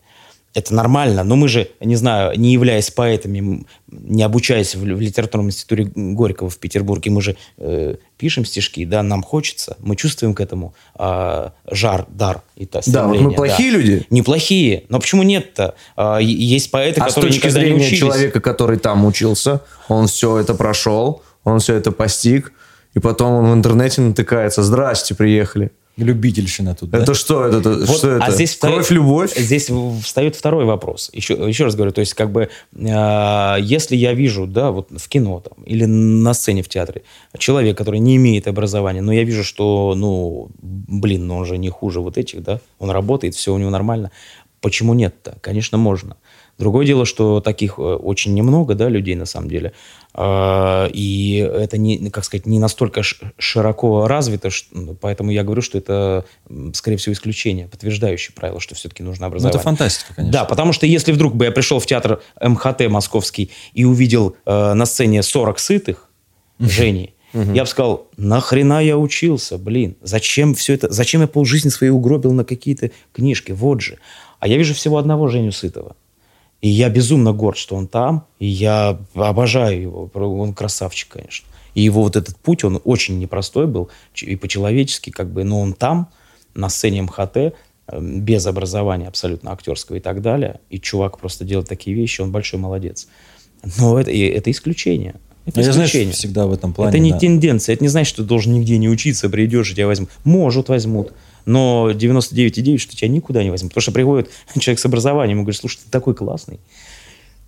Это нормально, но мы же, не знаю, не являясь поэтами, не обучаясь в, в литературном институте Горького в Петербурге, мы же э, пишем стишки, да, нам хочется, мы чувствуем к этому а, жар, дар и то Да, вот мы плохие да. люди. Неплохие, но почему нет-то? Е- есть поэты, А с которые точки никогда не зрения учились. человека, который там учился, он все это прошел, он все это постиг, и потом он в интернете натыкается. Здрасте, приехали. Любительщина тут, да? Это что? Это, это- Вот, что это? А здесь Кровь, встает- любовь? Здесь встает второй вопрос. Еще, еще раз говорю, то есть как бы, э, если я вижу, да, вот в кино там, или на сцене в театре, человек, который не имеет образования, но я вижу, что, ну, блин, ну он же не хуже вот этих, да, он работает, все у него нормально. Почему нет-то? Конечно, можно. Другое дело, что таких э, очень немного, да, людей на самом деле. А, И это не, как сказать, не настолько широко развито, ш- поэтому я говорю, что это, скорее всего, исключение, подтверждающее правило, что все-таки нужно Ну, образование. это фантастика, конечно. Да, потому что если вдруг бы я пришел в театр МХТ московский и увидел э, на сцене 40 сытых Женей, я бы сказал, нахрена я учился, блин, зачем все это, зачем я полжизни своей угробил на какие-то книжки, вот же. А я вижу всего одного Женю Сытого. И я безумно горд, что он там, и я обожаю его, он красавчик, конечно. И его вот этот путь, он очень непростой был, и по-человечески, как бы, но он там, на сцене МХТ, э, без образования абсолютно актерского и так далее, и чувак просто делает такие вещи, он большой молодец. Но это, и это исключение. Это я, знаешь, всегда в этом плане... это не да. тенденция, это не значит, что ты должен нигде не учиться, придешь и тебя возьмут. Может, возьмут. Но 99,9, что тебя никуда не возьмут. Потому что приходит [laughs] человек с образованием и говорит, слушай, ты такой классный.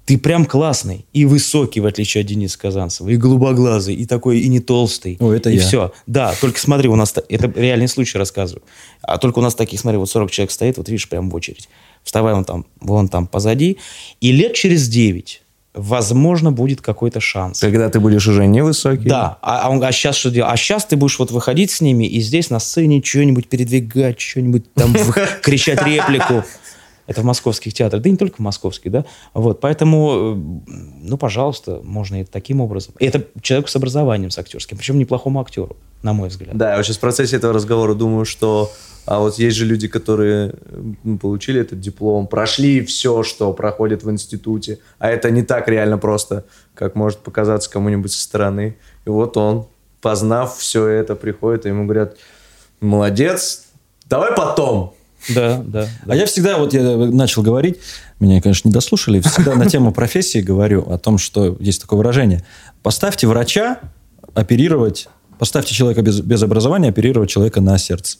Ты прям классный. И высокий, в отличие от Дениса Казанцева. И голубоглазый, и такой, и не толстый. О, это и я. все. Да, только смотри, у нас... Это реальный случай рассказываю. А только у нас таких, смотри, вот 40 человек стоит, вот видишь, прям в очередь. Вставай вон там, вон там позади. И лет через 9, возможно, будет какой-то шанс. Когда ты будешь уже невысокий. Да, а, а, он, а сейчас что делать? А сейчас ты будешь вот выходить с ними и здесь на сцене что-нибудь передвигать, что-нибудь там [laughs] кричать реплику. Это в московских театрах, да и не только в московских, да. Вот, поэтому, э, ну, пожалуйста, можно и таким образом. И это человек с образованием, с актерским, причем неплохому актеру, на мой взгляд. Да, я сейчас в процессе этого разговора думаю, что а вот есть же люди, которые м, получили этот диплом, прошли все, что проходит в институте, а это не так реально просто, как может показаться кому-нибудь со стороны. И вот он, познав все это, приходит, и ему говорят, молодец, давай потом. Да, да. [laughs] А я всегда, вот я начал говорить, меня, конечно, не дослушали, всегда на тему профессии говорю о том, что есть такое выражение. Поставьте врача оперировать, поставьте человека без, без образования оперировать человека на сердце.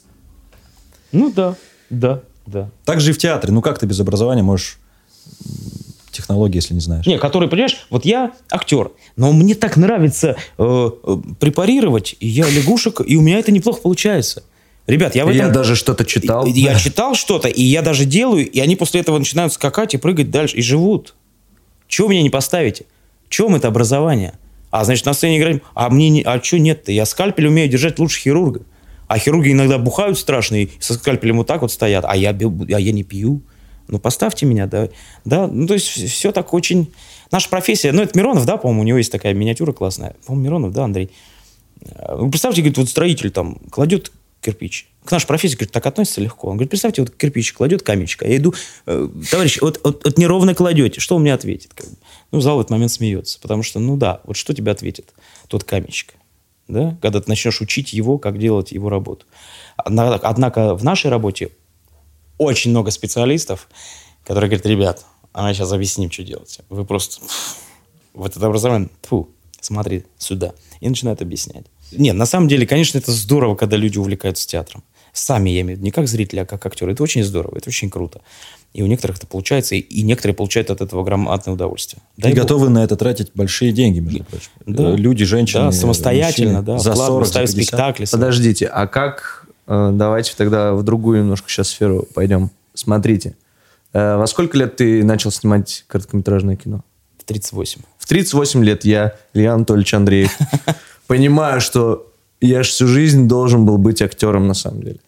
Ну да, да, да. Так же и в театре. Ну как ты без образования можешь технологии, если не знаешь? Не, который, понимаешь, вот я актер, но мне так нравится э, э, препарировать, и я лягушек, и у меня это неплохо получается. Ребят, я в этом... Я даже что-то читал. Я читал что-то, и я даже делаю, и они после этого начинают скакать и прыгать дальше, и живут. Чего меня не поставите? В чем это образование? А, значит, на сцене играем, а мне не, а что нет-то? Я скальпель умею держать лучше хирурга. А хирурги иногда бухают страшно, и со скальпелем вот так вот стоят, а я, а я не пью. Ну, поставьте меня, да. Да, ну, то есть все так очень... Наша профессия, ну, это Миронов, да, по-моему, у него есть такая миниатюра классная. По-моему, Миронов, да, Андрей? Э, Вы представьте, говорит, вот строитель там кладет кирпич, к нашей профессии говорит, так относится легко. Он говорит, представьте, вот кирпич кладет камечко. Я иду, э, товарищ, вот, вот, вот неровно кладете. Что он мне ответит? Ну, зал в этот момент смеется. Потому что, ну да, вот что тебе ответит тот камечко? Да? Когда ты начнешь учить его, как делать его работу. Однако в нашей работе очень много специалистов, которые говорят, ребят, а мы сейчас объясним, что делать. Вы просто в этот образование, фу, смотри сюда. И начинают объяснять. Нет, на самом деле, конечно, это здорово, когда люди увлекаются театром. Сами, я имею в виду, не как зрители, а как актеры. Это очень здорово, это очень круто. И у некоторых это получается, и, некоторые получают от этого громадное удовольствие. Дай и Бог. готовы на это тратить большие деньги, между прочим. Да. Люди, женщины, Да, самостоятельно, мужчины, да. За 40, ставят спектакли. Подождите, а как... Э, давайте тогда в другую немножко сейчас сферу пойдем. Смотрите. Э, во сколько лет ты начал снимать короткометражное кино? В 38. В 38 лет я, Илья Анатольевич Андреев, [laughs] понимаю, что я же всю жизнь должен был быть актером на самом деле.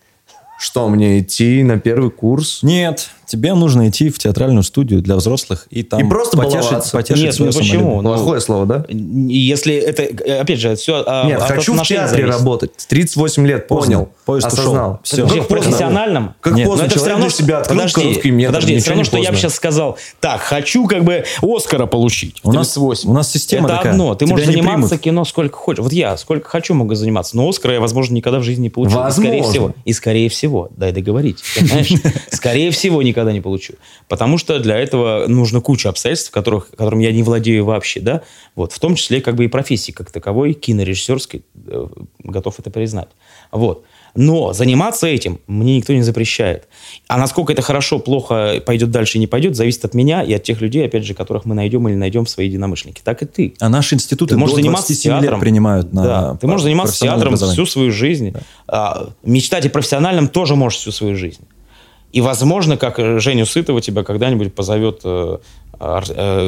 Что, мне идти на первый курс? Нет, тебе нужно идти в театральную студию для взрослых и там и просто потешить, потешить Нет, ну почему? Ну, Плохое слово, да? Если это, опять же, все... А, Нет, хочу в театре зависит. работать. 38 лет, понял, Поезд осознал. Все. Как в профессиональном? Как Нет, поздно, это все равно, себя открыл подожди, метр, подожди, все равно, что я бы сейчас сказал, так, хочу как бы Оскара получить. У нас, у нас система Это такая. одно. Ты можешь заниматься примут. кино сколько хочешь. Вот я сколько хочу могу заниматься, но Оскара я, возможно, никогда в жизни не получу. Возможно. И скорее всего, и скорее всего, дай договорить, скорее всего никогда не получу. Потому что для этого нужно куча обстоятельств, которых, которым я не владею вообще, да, вот, в том числе как бы и профессии как таковой, кинорежиссерской, э, готов это признать. Вот. Но заниматься этим мне никто не запрещает. А насколько это хорошо, плохо пойдет дальше и не пойдет, зависит от меня и от тех людей, опять же, которых мы найдем или найдем свои единомышленники. Так и ты. А наши институты ты можешь заниматься театром, лет принимают на да, Ты можешь заниматься театром всю свою жизнь. Да. А, мечтать о профессиональном тоже можешь всю свою жизнь. И, возможно, как Женю Сытова тебя когда-нибудь позовет э,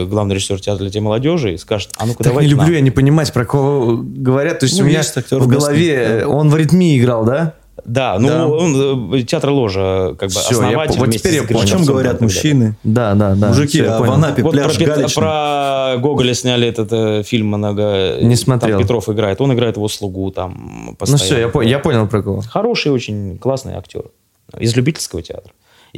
главный режиссер театра для молодежи и скажет, а ну-ка давай не люблю я не понимать, про кого говорят. То есть ну, у меня в голове, да. он в аритмии играл, да? Да, ну да. он э, театр ложа, как бы Все, основатель. Я, вот теперь я понял, о чем говорят мужчины. Да, да, да. Мужики Все, в Анапе вот пляж про, Галичный. про Гоголя сняли этот э, фильм много. Не смотрел. Там Петров играет, он играет его слугу там постоянно. Ну все, я, понял, я понял про кого. Хороший очень классный актер из любительского театра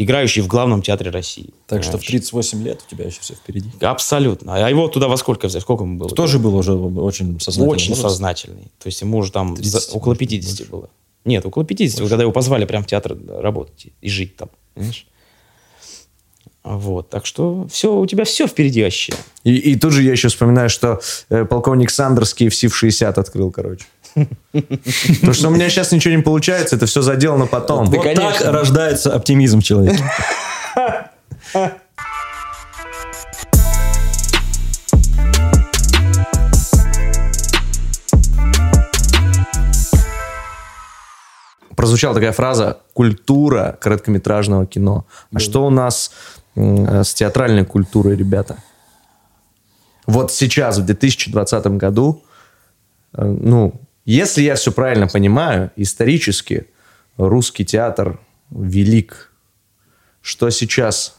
играющий в главном театре России. Так понимаешь? что в 38 лет у тебя еще все впереди. Абсолютно. А его туда во сколько взять? Сколько ему было? Тоже был уже очень сознательный. Очень возраст. сознательный. То есть ему уже там 30, около 50 больше. было. Нет, около 50, больше. когда его позвали прям в театр работать и жить там. Понимаешь? Вот, так что все, у тебя все впереди вообще. И, и тут же я еще вспоминаю, что э, полковник Сандерс KFC в 60 открыл, короче. Потому что у меня сейчас ничего не получается, это все заделано потом. Вот так рождается оптимизм человека. Прозвучала такая фраза «культура короткометражного кино». А что у нас с театральной культурой, ребята? Вот сейчас, в 2020 году, э, ну, если я все правильно понимаю, исторически русский театр велик. Что сейчас?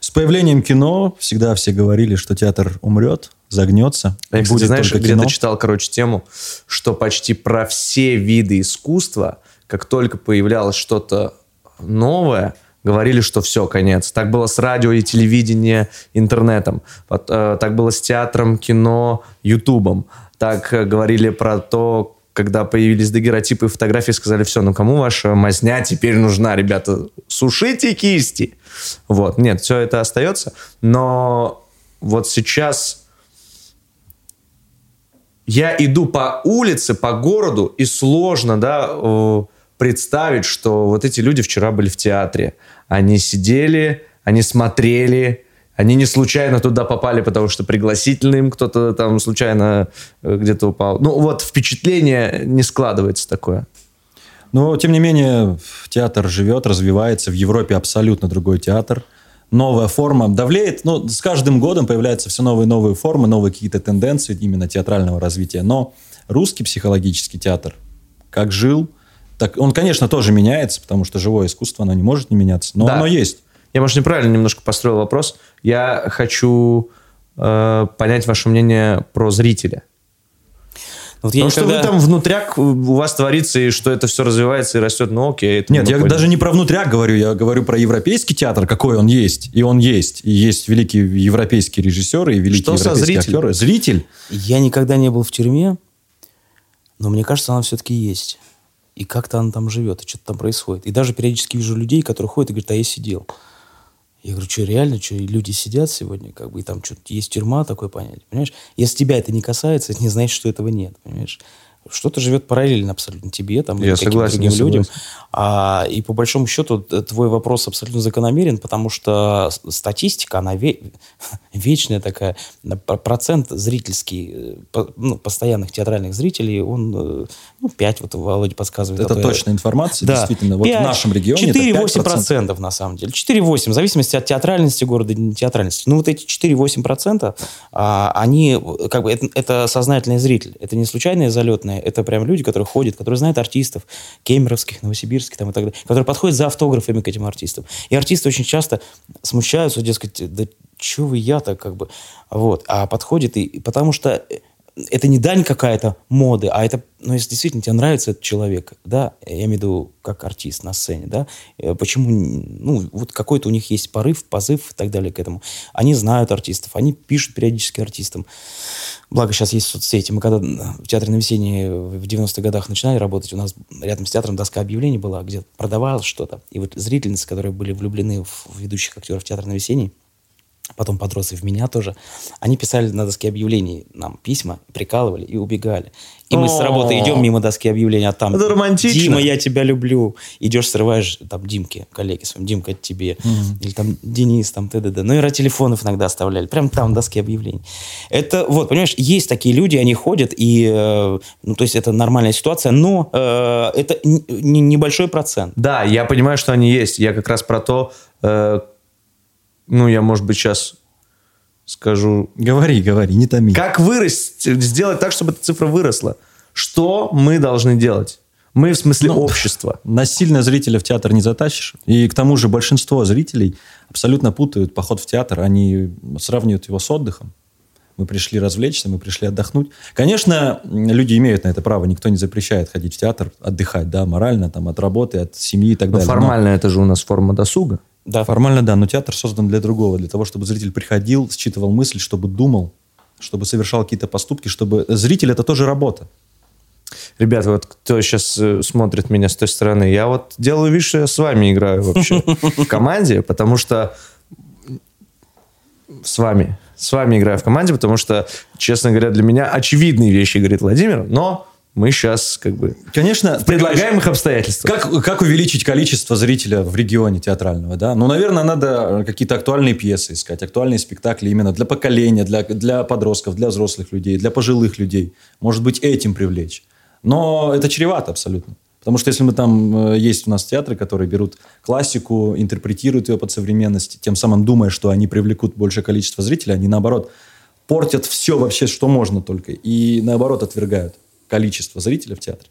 С появлением кино всегда все говорили, что театр умрет, загнется. Я, кстати, будет знаешь, где-то читал, короче, тему, что почти про все виды искусства, как только появлялось что-то новое, говорили, что все, конец. Так было с радио и телевидением, интернетом. Э, так было с театром, кино, ютубом так э, говорили про то, когда появились дагеротипы фотографии, сказали, все, ну кому ваша мазня теперь нужна, ребята? Сушите кисти. Вот, нет, все это остается, но вот сейчас я иду по улице, по городу, и сложно, да, представить, что вот эти люди вчера были в театре. Они сидели, они смотрели, они не случайно туда попали, потому что пригласительный им кто-то там случайно э, где-то упал. Ну вот впечатление не складывается такое. Но, тем не менее, театр живет, развивается. В Европе абсолютно другой театр. Новая форма давлеет. Но с каждым годом появляются все новые и новые формы, новые какие-то тенденции именно театрального развития. Но русский психологический театр, как жил, так он, конечно, тоже меняется, потому что живое искусство, оно не может не меняться. Но да. оно есть. Я, может, неправильно немножко построил вопрос. Я хочу э, понять ваше мнение про зрителя. Вот я Потому что никогда- вы там внутряк у вас творится, и что это все развивается и растет, ну окей. это Нет, я поняли. даже не про внутряк говорю, я говорю про европейский театр, какой он есть. И он есть. И есть великие европейские режиссеры и великие Что европейские зрителем? актеры. Зритель. Я никогда не был в тюрьме, но мне кажется, она все-таки есть. И как-то она там живет, и что-то там происходит. И даже периодически вижу людей, которые ходят и говорят, а я сидел. Я говорю, что реально, что люди сидят сегодня, как бы, и там что-то есть тюрьма, такое понятие, понимаешь? Если тебя это не касается, это не значит, что этого нет, понимаешь? Что-то живет параллельно абсолютно тебе, там, Я или каким-то согласен, другим я людям. согласен. А, и по большому счету твой вопрос абсолютно закономерен, потому что статистика, она ве- [laughs] вечная такая. Процент зрительский, э, ну, постоянных театральных зрителей, он, э, ну, 5, вот Володя подсказывает. Это а то- точная информация, Да. действительно. Вот в нашем регионе это 4-8 5%. процентов, на самом деле. 4-8, в зависимости от театральности города не театральности. Ну, вот эти 4-8 процента, а, они, э, как бы, это, это сознательный зритель. Это не случайные залетные, это прям люди, которые ходят, которые знают артистов, кемеровских, новосибирских там, и так далее, которые подходят за автографами к этим артистам. И артисты очень часто смущаются, дескать, да чё вы я-то, как бы, вот. А подходит, и, и потому что э, это не дань какая-то моды, а это, ну, если действительно тебе нравится этот человек, да, я имею в виду как артист на сцене, да, э, почему, ну, вот какой-то у них есть порыв, позыв и так далее к этому. Они знают артистов, они пишут периодически артистам. Благо сейчас есть соцсети. Мы когда в Театре на весеннее в 90-х годах начинали работать, у нас рядом с театром доска объявлений была, где продавалось что-то. И вот зрительницы, которые были влюблены в ведущих актеров Театра на весенний, потом подросли в меня тоже, они писали на доске объявлений нам письма, прикалывали и убегали. И мы с работы идем мимо доски объявлений, а там Это романтично. Дима, я тебя люблю. Идешь, срываешь там Димке, коллеге своим, Димка, тебе. Или там Денис, там т.д. Номера телефонов иногда оставляли. Прям там на доске объявлений. Это вот, понимаешь, есть такие люди, они ходят, и, э, ну, то есть это нормальная ситуация, но э, это небольшой процент. Да, я понимаю, что они есть. Я как раз про то, э, ну, я, может быть, сейчас скажу, Говори, говори, не томи. как вырасти, сделать так, чтобы эта цифра выросла. Что мы должны делать? Мы в смысле Ну, общества. [laughs] Насильно зрителя в театр не затащишь. И к тому же большинство зрителей абсолютно путают поход в театр. Они сравнивают его с отдыхом. Мы пришли развлечься, мы пришли отдохнуть. Конечно, люди имеют на это право. Никто не запрещает ходить в театр, отдыхать, да, морально, там, от работы, от семьи и так Но далее. Но- формально это же у нас форма досуга. Да. Формально, да, но театр создан для другого, для того, чтобы зритель приходил, считывал мысль, чтобы думал, чтобы совершал какие-то поступки, чтобы... Зритель — это тоже работа. Ребята, вот кто сейчас смотрит меня с той стороны, я вот делаю вид, что я с вами играю вообще в команде, потому что с вами, с вами играю в команде, потому что, честно говоря, для меня очевидные вещи говорит Владимир, но мы сейчас как бы Конечно, в предлагаемых обстоятельствах. Как, как увеличить количество зрителя в регионе театрального, да? Ну, наверное, надо какие-то актуальные пьесы искать, актуальные спектакли именно для поколения, для, для подростков, для взрослых людей, для пожилых людей. Может быть, этим привлечь. Но это чревато абсолютно. Потому что если мы там, э, есть у нас театры, которые берут классику, интерпретируют ее под современность, тем самым думая, что они привлекут большее количество зрителей, они наоборот портят все вообще, что можно только. И наоборот отвергают количество зрителей в театре.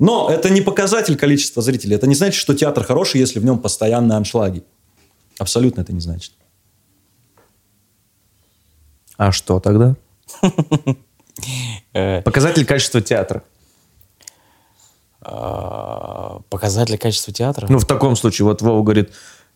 Но это не показатель количества зрителей. Это не значит, что театр хороший, если в нем постоянные аншлаги. Абсолютно это не значит. А что тогда? [laughs] Э, Показатель качества театра. а, Показатели качества театра. Ну, в таком случае, вот Вова говорит,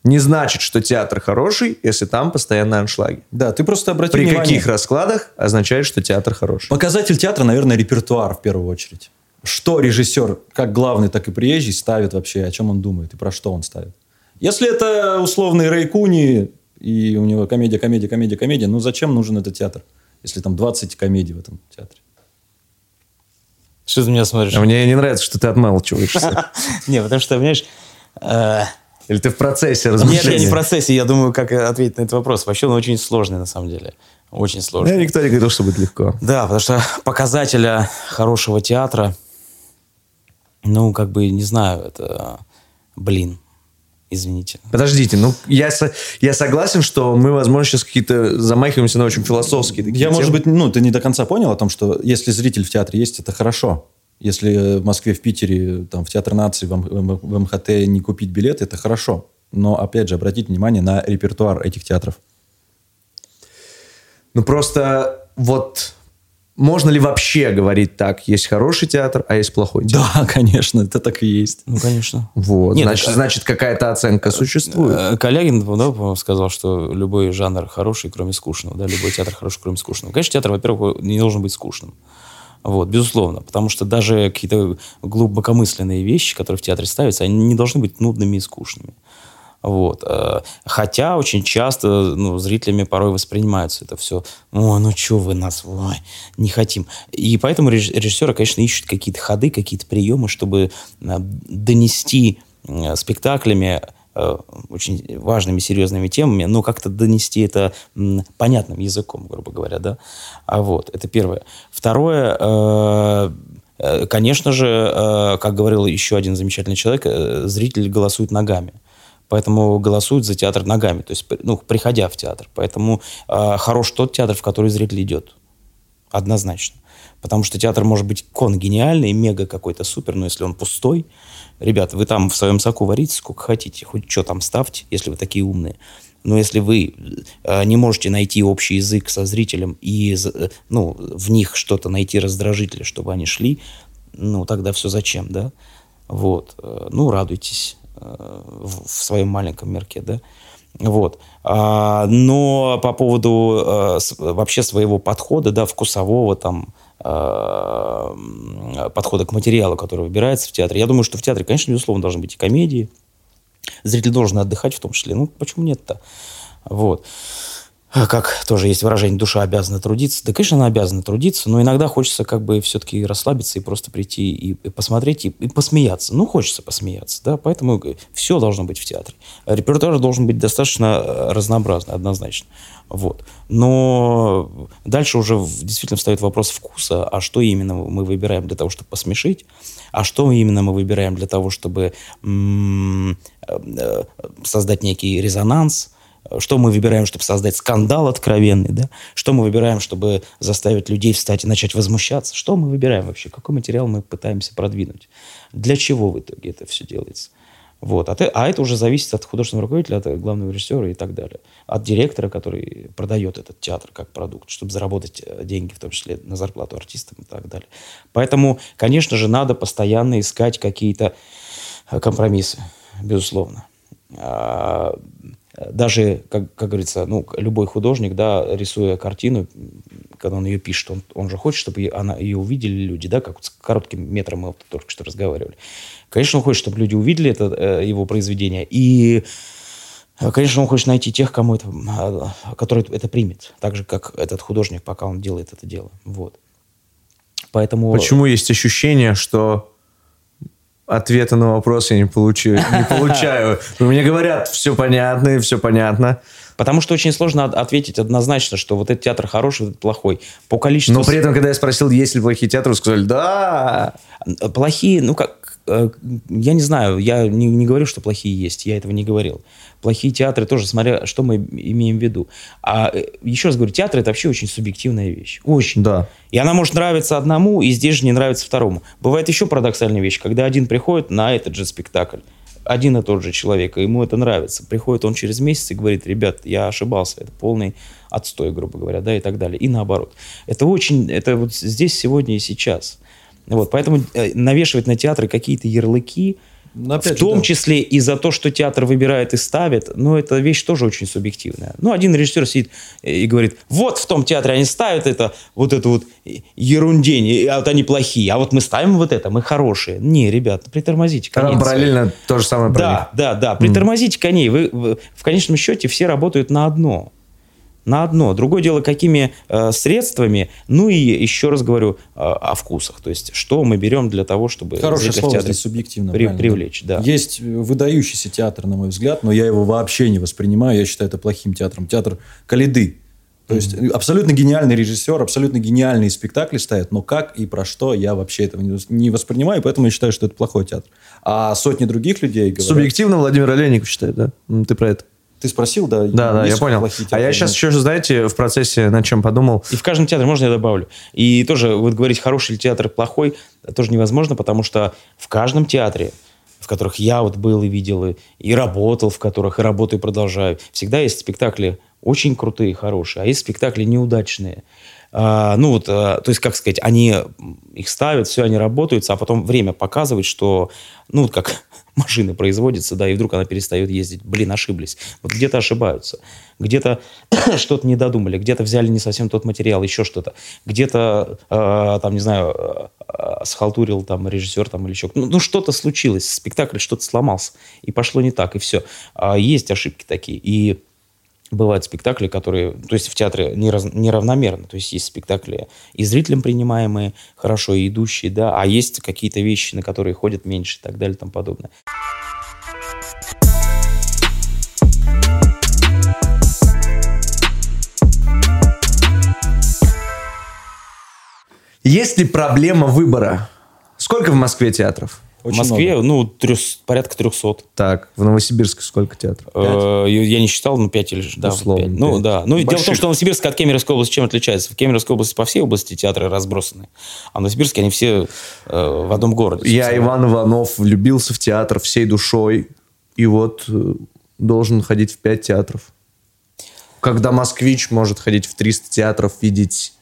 не значит, что театр хороший, если там постоянно аншлаги. Да, ты просто обрати При внимание. каких раскладах означает, что театр хороший? Показатель театра, наверное, репертуар в первую очередь. Что режиссер, как главный, так и приезжий, ставит вообще, о чем он думает и про что он ставит. Если это условный Рэй Куни, и у него комедия, комедия, комедия, комедия, ну зачем нужен этот театр, если там 20 комедий в этом театре? Что ты меня смотришь? А мне не нравится, что ты отмалчиваешься. [laughs] Не, потому что, понимаешь, э, Или ты в процессе Нет, размышления? я не в процессе, я думаю, как ответить на этот вопрос. Вообще он очень сложный, на самом деле. Очень Да, сложный. никто не говорил, что будет легко. Да, потому что показателя хорошего театра, ну, как бы, не знаю, это, блин, извините. Подождите, ну я, со- я согласен, что мы, возможно, сейчас какие-то замахиваемся на очень философские такие Я, может темы. быть, ну, ты не до конца понял о том, что если зритель в театре есть, это хорошо. Если э, в Москве, в Питере, там, в Театр нации, в, МХТ не купить билеты, это хорошо. Но, опять же, обратите внимание на репертуар этих театров. Ну просто вот можно ли вообще говорить так? Есть хороший театр, а есть плохой театр. Да, [laughs] конечно, это так и есть. Ну, конечно. Вот. Нет, значит, так- значит, какая-то оценка существует. Э, Калягин, да, по-моему, сказал, что любой жанр хороший, кроме скучного, да, любой театр хороший, кроме скучного. Конечно, театр, во-первых, не должен быть скучным. Вот, безусловно. Потому что даже какие-то глубокомысленные вещи, которые в театре ставятся, они не должны быть нудными и скучными. Вот. э, Хотя очень часто ну, зрителями порой воспринимается это все. Ой, ну что вы нас, ой, не хотим. И поэтому реж- режиссеры, конечно, ищут какие-то ходы, какие-то приемы, чтобы э, донести э, спектаклями очень важными, серьезными темами, но как-то донести это понятным языком, грубо говоря, да. А вот, это первое. Второе, э, э, конечно же, э, как говорил еще один замечательный человек, э, зритель голосует ногами. Поэтому голосуют за театр ногами, то есть, ну, приходя в театр. Поэтому э, хорош тот театр, в который зритель идет. Однозначно. Потому что театр может быть кон гениальный, мега какой-то супер, но если он пустой, ребят, вы там в своем соку варите сколько хотите, хоть что там ставьте, если вы такие умные. Но если вы э, не можете найти общий язык со зрителем и э, ну, в них что-то найти раздражителя, чтобы они шли, ну, тогда все зачем, да? Вот. Э, Ну, радуйтесь э, в своем маленьком мирке, да? Вот. А, но по поводу э, вообще своего подхода, да, вкусового там подхода к материалу, который выбирается в театре, я думаю, что в театре, конечно, безусловно, должны быть и комедии. Зритель должен отдыхать в том числе. Ну, почему нет-то? Вот. А Как тоже есть выражение, душа обязана трудиться. Да, конечно, она обязана трудиться, но иногда хочется как бы все-таки расслабиться и просто прийти и, и посмотреть, и, и посмеяться. Ну, хочется посмеяться, да, поэтому все должно быть в театре. Репертуар должен быть достаточно э, разнообразный, однозначно. Вот. Но дальше уже действительно встает вопрос вкуса, а что именно мы выбираем для того, чтобы посмешить, а что именно мы выбираем для того, чтобы э, э, создать некий резонанс, что мы выбираем, чтобы создать скандал откровенный, да? Что мы выбираем, чтобы заставить людей встать и начать возмущаться? Что мы выбираем вообще? Какой материал мы пытаемся продвинуть? Для чего в итоге это все делается? Вот. А, ты- а это уже зависит от художественного руководителя, от главного режиссера и так далее. От директора, который продает этот театр как продукт, чтобы заработать э, деньги, в том числе на зарплату артистам и так далее. Поэтому, конечно же, надо постоянно искать какие-то э, компромиссы, безусловно. А, даже, как, как говорится, ну, любой художник, да, рисуя картину, когда он ее пишет, он, он же хочет, чтобы она, ее увидели люди, да, как с коротким метром мы вот только что разговаривали. Конечно, он хочет, чтобы люди увидели это, э, его произведение, и, э, конечно, он хочет найти тех, кому это, э, который это примет, так же, как этот художник, пока он делает это дело, вот. Поэтому... Почему есть ощущение, что ответа на вопрос я не получаю? Не [laughs] получаю. Мне говорят, все понятно, все понятно. Потому что очень сложно от- ответить однозначно, что вот этот театр хороший, вот этот плохой. По количеству... Но при этом, когда я спросил, есть ли плохие театры, сказали, да. Плохие, ну как, я не знаю, я не, не говорю, что плохие есть, я этого не говорил. Плохие театры тоже, смотря, что мы имеем в виду. А э, еще раз говорю, театр это вообще очень субъективная вещь. Очень. Да. И она может нравиться одному, и здесь же не нравится второму. Бывает еще парадоксальная вещь, когда один приходит на этот же спектакль, один и тот же человек, и ему это нравится. Приходит он через месяц и говорит, ребят, я ошибался, это полный отстой, грубо говоря, да, и так далее. И наоборот. Это очень, это вот здесь, сегодня и сейчас. Вот, поэтому э, навешивать на театры какие-то ярлыки, Ну, в же, том да. числе и за то, что театр выбирает и ставит, ну, это вещь тоже очень субъективная. Ну, один режиссер сидит и говорит, вот в том театре они ставят это, вот эту вот ерундень, и- а вот они плохие, а вот мы ставим вот это, мы хорошие. Не, ребят, притормозите Там коней. параллельно то же самое про Да, них. да, да, притормозите коней. Вы, вы- в конечном счете все работают на одно. На одно. Другое дело, какими э, средствами. Ну и еще раз говорю э, о вкусах. То есть, что мы берем для того, чтобы Хорошее слово здесь субъективно. при- привлечь. Да. Есть э, выдающийся театр, на мой взгляд, но я его вообще не воспринимаю. Я считаю это плохим театром. Театр Калиды. То есть э, абсолютно гениальный режиссер, абсолютно гениальные спектакли ставят, но как и про что я вообще этого не, вос- не воспринимаю, поэтому я считаю, что это плохой театр. А сотни других людей говорят... Субъективно Владимир Олейников считает, да? Ты про это? Ты спросил, да? Да, да, я есть понял. плохие А я сейчас Нет. еще, знаете, в процессе над чем подумал. И в каждом театре, можно я добавлю? И тоже вот говорить, хороший ли театр, плохой, тоже невозможно, потому что в каждом театре, в которых я вот был и видел, и, и работал, в которых и работаю, и продолжаю, всегда есть спектакли очень крутые, хорошие, а есть спектакли неудачные. А, ну вот, а, то есть, как сказать, они их ставят, все, они работают, а потом время показывает, что, ну вот как [laughs] машины производятся, да, и вдруг она перестает ездить. Блин, ошиблись. Вот где-то ошибаются, где-то [clears throat] что-то не додумали, где-то взяли не совсем тот материал, еще что-то. Где-то, э, там, не знаю, э, схалтурил там режиссер там или еще ну, ну, что-то случилось, спектакль что-то сломался, и пошло не так, и все. А есть ошибки такие. И бывают спектакли, которые, то есть в театре неравномерно, то есть есть спектакли и зрителям принимаемые, хорошо и идущие, да, а есть какие-то вещи, на которые ходят меньше и так далее и тому подобное. Есть ли проблема выбора? Сколько в Москве театров? Очень в Москве, много. ну, трёс, порядка 300. Так, в Новосибирске сколько театров? Э, я не считал, ну, 5 или... Да, Условно, 5. Ну, да. Ну, дело в том, что Новосибирск от Кемеровской области чем отличается? В Кемеровской области по всей области театры разбросаны, а в Новосибирске они все э, в одном городе. Я, Иван Иванов, влюбился в театр всей душой, и вот э, должен ходить в 5 театров. Когда москвич может ходить в 300 театров, видеть,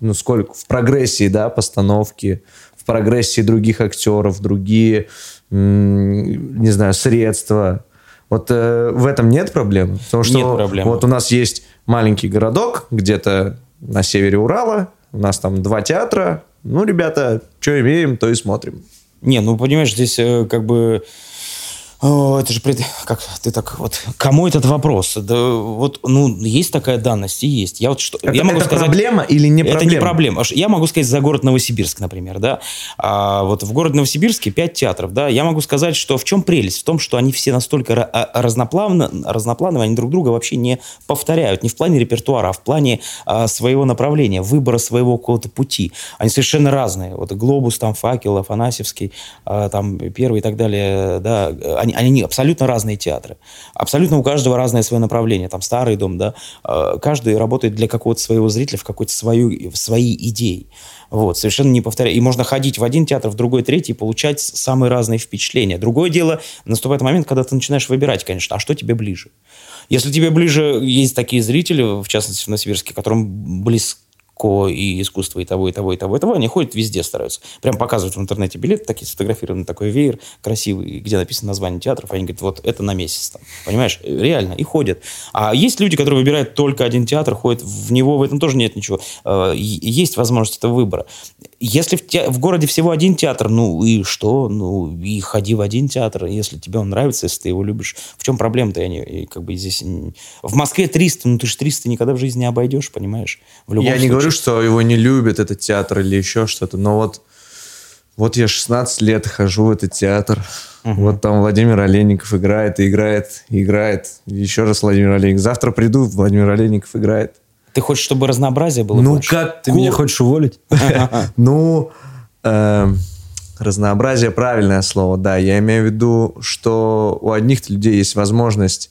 ну, сколько, в прогрессии, да, постановки, прогрессии других актеров, другие, не знаю, средства. Вот э, в этом нет проблем? Потому что нет проблем. вот у нас есть маленький городок где-то на севере Урала, у нас там два театра, ну, ребята, что имеем, то и смотрим. Не, ну, понимаешь, здесь э, как бы это же пред... как ты так вот кому этот вопрос? Да вот ну есть такая данность и есть. Я вот что это, я могу это сказать проблема или не проблема? Это не проблема. Я могу сказать за город Новосибирск, например, да. А вот в городе Новосибирске пять театров, да. Я могу сказать, что в чем прелесть в том, что они все настолько а, разноплавно, разноплановые, они друг друга вообще не повторяют, не в плане репертуара, а в плане а, своего направления, выбора своего какого-то пути. Они совершенно разные. Вот глобус там, факел, Афанасьевский, а, там первый и так далее, да они, они абсолютно разные театры. Абсолютно у каждого разное свое направление. Там старый дом, да. А, каждый работает для какого-то своего зрителя в какой-то свою, в свои идеи. Вот, совершенно не повторяю. И можно ходить в один театр, в другой, третий, и получать самые разные впечатления. Другое дело, наступает момент, когда ты начинаешь выбирать, конечно, а что тебе ближе. Если тебе ближе, есть такие зрители, в частности в Новосибирске, которым близко легко, и искусство и того, и того, и того, и того. Они ходят везде, стараются. Прям показывают в интернете билет, такие сфотографированный такой веер красивый, где написано название театров. Они говорят, вот это на месяц там. Понимаешь? Реально. И ходят. А есть люди, которые выбирают только один театр, ходят в него, в этом тоже нет ничего. А, есть возможность этого выбора. Если в, те, в городе всего один театр, ну и что? Ну и ходи в один театр, если тебе он нравится, если ты его любишь. В чем проблема-то? Я не, как бы здесь... В Москве 300, ну ты же 300 никогда в жизни не обойдешь, понимаешь? В любом я случае. не говорю, что его не любят, этот театр или еще что-то, но вот, вот я 16 лет хожу в этот театр, угу. вот там Владимир Олейников играет, и играет, и играет, еще раз Владимир Олейников. Завтра приду, Владимир Олейников играет. Ты хочешь, чтобы разнообразие было ну, больше? как Ты меня хочешь уволить? [laughs] Ну, эм, разнообразие правильное слово, да. Я имею в виду, что у одних людей есть возможность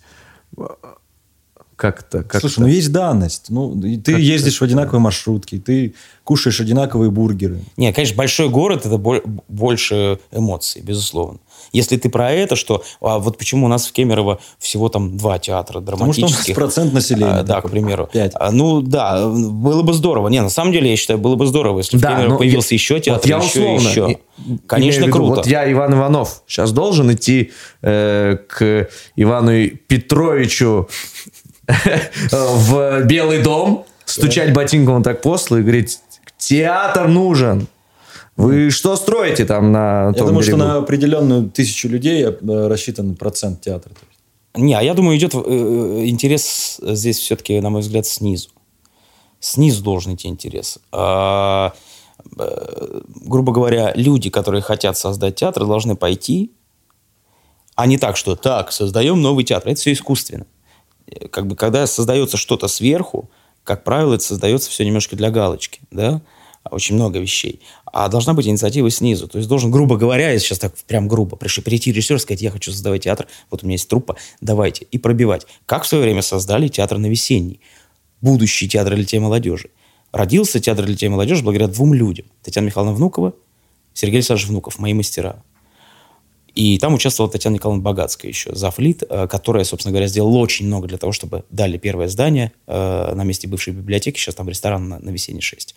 как-то... Как Слушай, ну есть данность. Ну, ты как ездишь в одинаковые маршрутки, ты кушаешь одинаковые бургеры. Не, конечно, большой город – это больше эмоций, безусловно. Если ты про это, что а вот почему у нас в Кемерово всего там два театра драматических. Потому что у нас процент населения. А, да, к примеру. Пять. А, ну да, было бы здорово. Не, на самом деле, я считаю, было бы здорово, если да, в Кемерово появился я, еще театр, вот я еще, условно, еще. Конечно, виду, круто. Вот я, Иван Иванов, сейчас должен идти э, к Ивану Петровичу в Белый дом, стучать ботинком так после и говорить, театр нужен. Вы что строите там на Я думаю, берегу? что на определенную тысячу людей э, рассчитан процент театра. Не, а я думаю, идет э, э, интерес здесь все-таки, на мой взгляд, снизу. Снизу должен идти интерес. А, грубо говоря, люди, которые хотят создать театр, должны пойти, а не так, что так, создаем новый театр. Это все искусственно как бы, когда создается что-то сверху, как правило, это создается все немножко для галочки, да, очень много вещей. А должна быть инициатива снизу. То есть должен, грубо говоря, я сейчас так прям грубо, пришли, прийти режиссер, сказать, я хочу создавать театр, вот у меня есть труппа, давайте. И пробивать. Как в свое время создали театр на весенний. Будущий театр для детей и молодежи. Родился театр для детей и молодежи благодаря двум людям. Татьяна Михайловна Внукова, Сергей Александрович Внуков, мои мастера. И там участвовала Татьяна Николаевна Богатская еще, завлит, э, которая, собственно говоря, сделала очень много для того, чтобы дали первое здание э, на месте бывшей библиотеки, сейчас там ресторан на, на Весенней 6.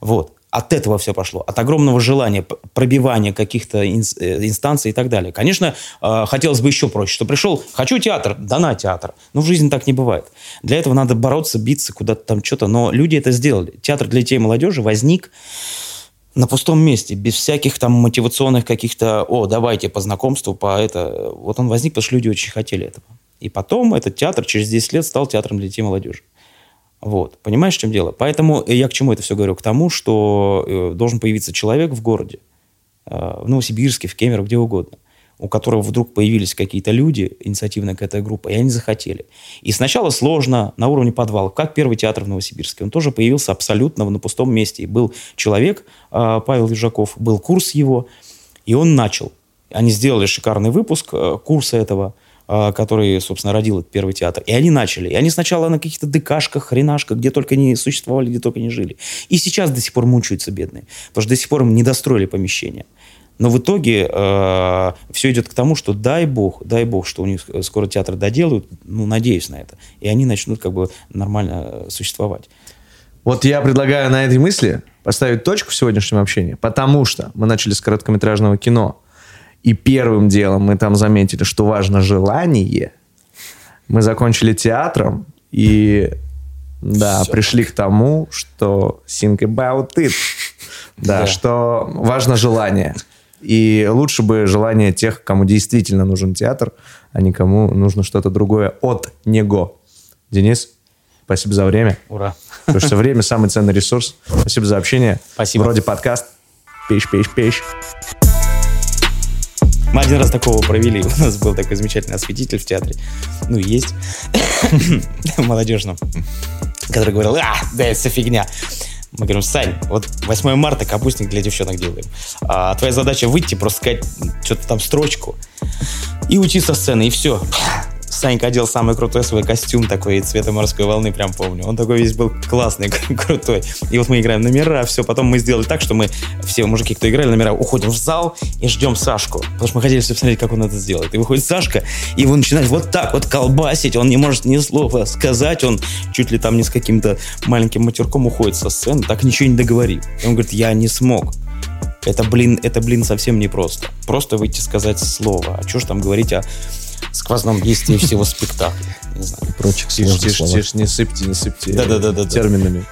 Вот. От этого все пошло, от огромного желания пробивания каких-то инстанций и так далее. Конечно, хотелось бы еще проще, что пришел, хочу театр, да на театр. Но в жизни так не бывает. Для этого надо бороться, биться куда-то там что-то. Но люди это сделали. Театр для детей и молодежи возник на пустом месте, без всяких там мотивационных каких-то, о, давайте по знакомству, по это. Вот он возник, потому что люди очень хотели этого. И потом этот театр через 10 лет стал театром для детей и молодежи. Вот. Понимаешь, в чем дело? Поэтому я к чему это все говорю? К тому, что э, должен появиться человек в городе, э, в Новосибирске, в Кемерово, где угодно – у которого вдруг появились какие-то люди, инициативная какая-то группа, и они захотели. И сначала сложно на уровне подвала, как первый театр в Новосибирске. Он тоже появился абсолютно на пустом месте. И был человек, Павел Ежаков, был курс его, и он начал. Они сделали шикарный выпуск курса этого, который, собственно, родил этот первый театр. И они начали. И они сначала на каких-то декашках, хренашках, где только не существовали, где только не жили. И сейчас до сих пор мучаются бедные. Потому что до сих пор им не достроили помещения. Но в итоге э, все идет к тому, что дай бог, дай бог, что у них скоро театр доделают, ну, надеюсь на это, и они начнут как бы нормально э, существовать. Вот я предлагаю на этой мысли поставить точку в сегодняшнем общении, потому что мы начали с короткометражного кино, и первым делом мы там заметили, что важно желание. Мы закончили театром, и да, Все. пришли к тому, что think about it. [laughs] Да, да, что важно желание. И лучше бы желание тех, кому действительно нужен театр, а не кому нужно что-то другое от него. Денис, спасибо за время. Ура. Потому что время самый ценный ресурс. Спасибо за общение. Спасибо. Вроде подкаст. Пиш, пиш, пиш. Мы один раз такого провели. [laughs] У нас был такой замечательный осветитель в театре. Ну, есть. [coughs] Молодежном. Который говорил, а, да, это фигня. Мы говорим, Сань, вот 8 марта капустник для девчонок делаем. А твоя задача выйти, просто сказать что-то там строчку и уйти со сцены, и все. Санька одел самый крутой свой костюм такой цвета морской волны, прям помню. Он такой весь был классный, [laughs] крутой. И вот мы играем номера, все. Потом мы сделали так, что мы, все мужики, кто играли номера, уходим в зал и ждем Сашку. Потому что мы хотели все посмотреть, как он это сделает. И выходит Сашка, и его начинает вот так вот колбасить. Он не может ни слова сказать. Он чуть ли там не с каким-то маленьким матерком уходит со сцены, так ничего не договорив. И он говорит, я не смог. Это, блин, это, блин, совсем непросто. Просто выйти сказать слово. А что ж там говорить о сквозном действии всего спектакля. Не знаю. Прочих тише, тише, тише, не сыпьте, не сыпьте. Да-да-да. Терминами.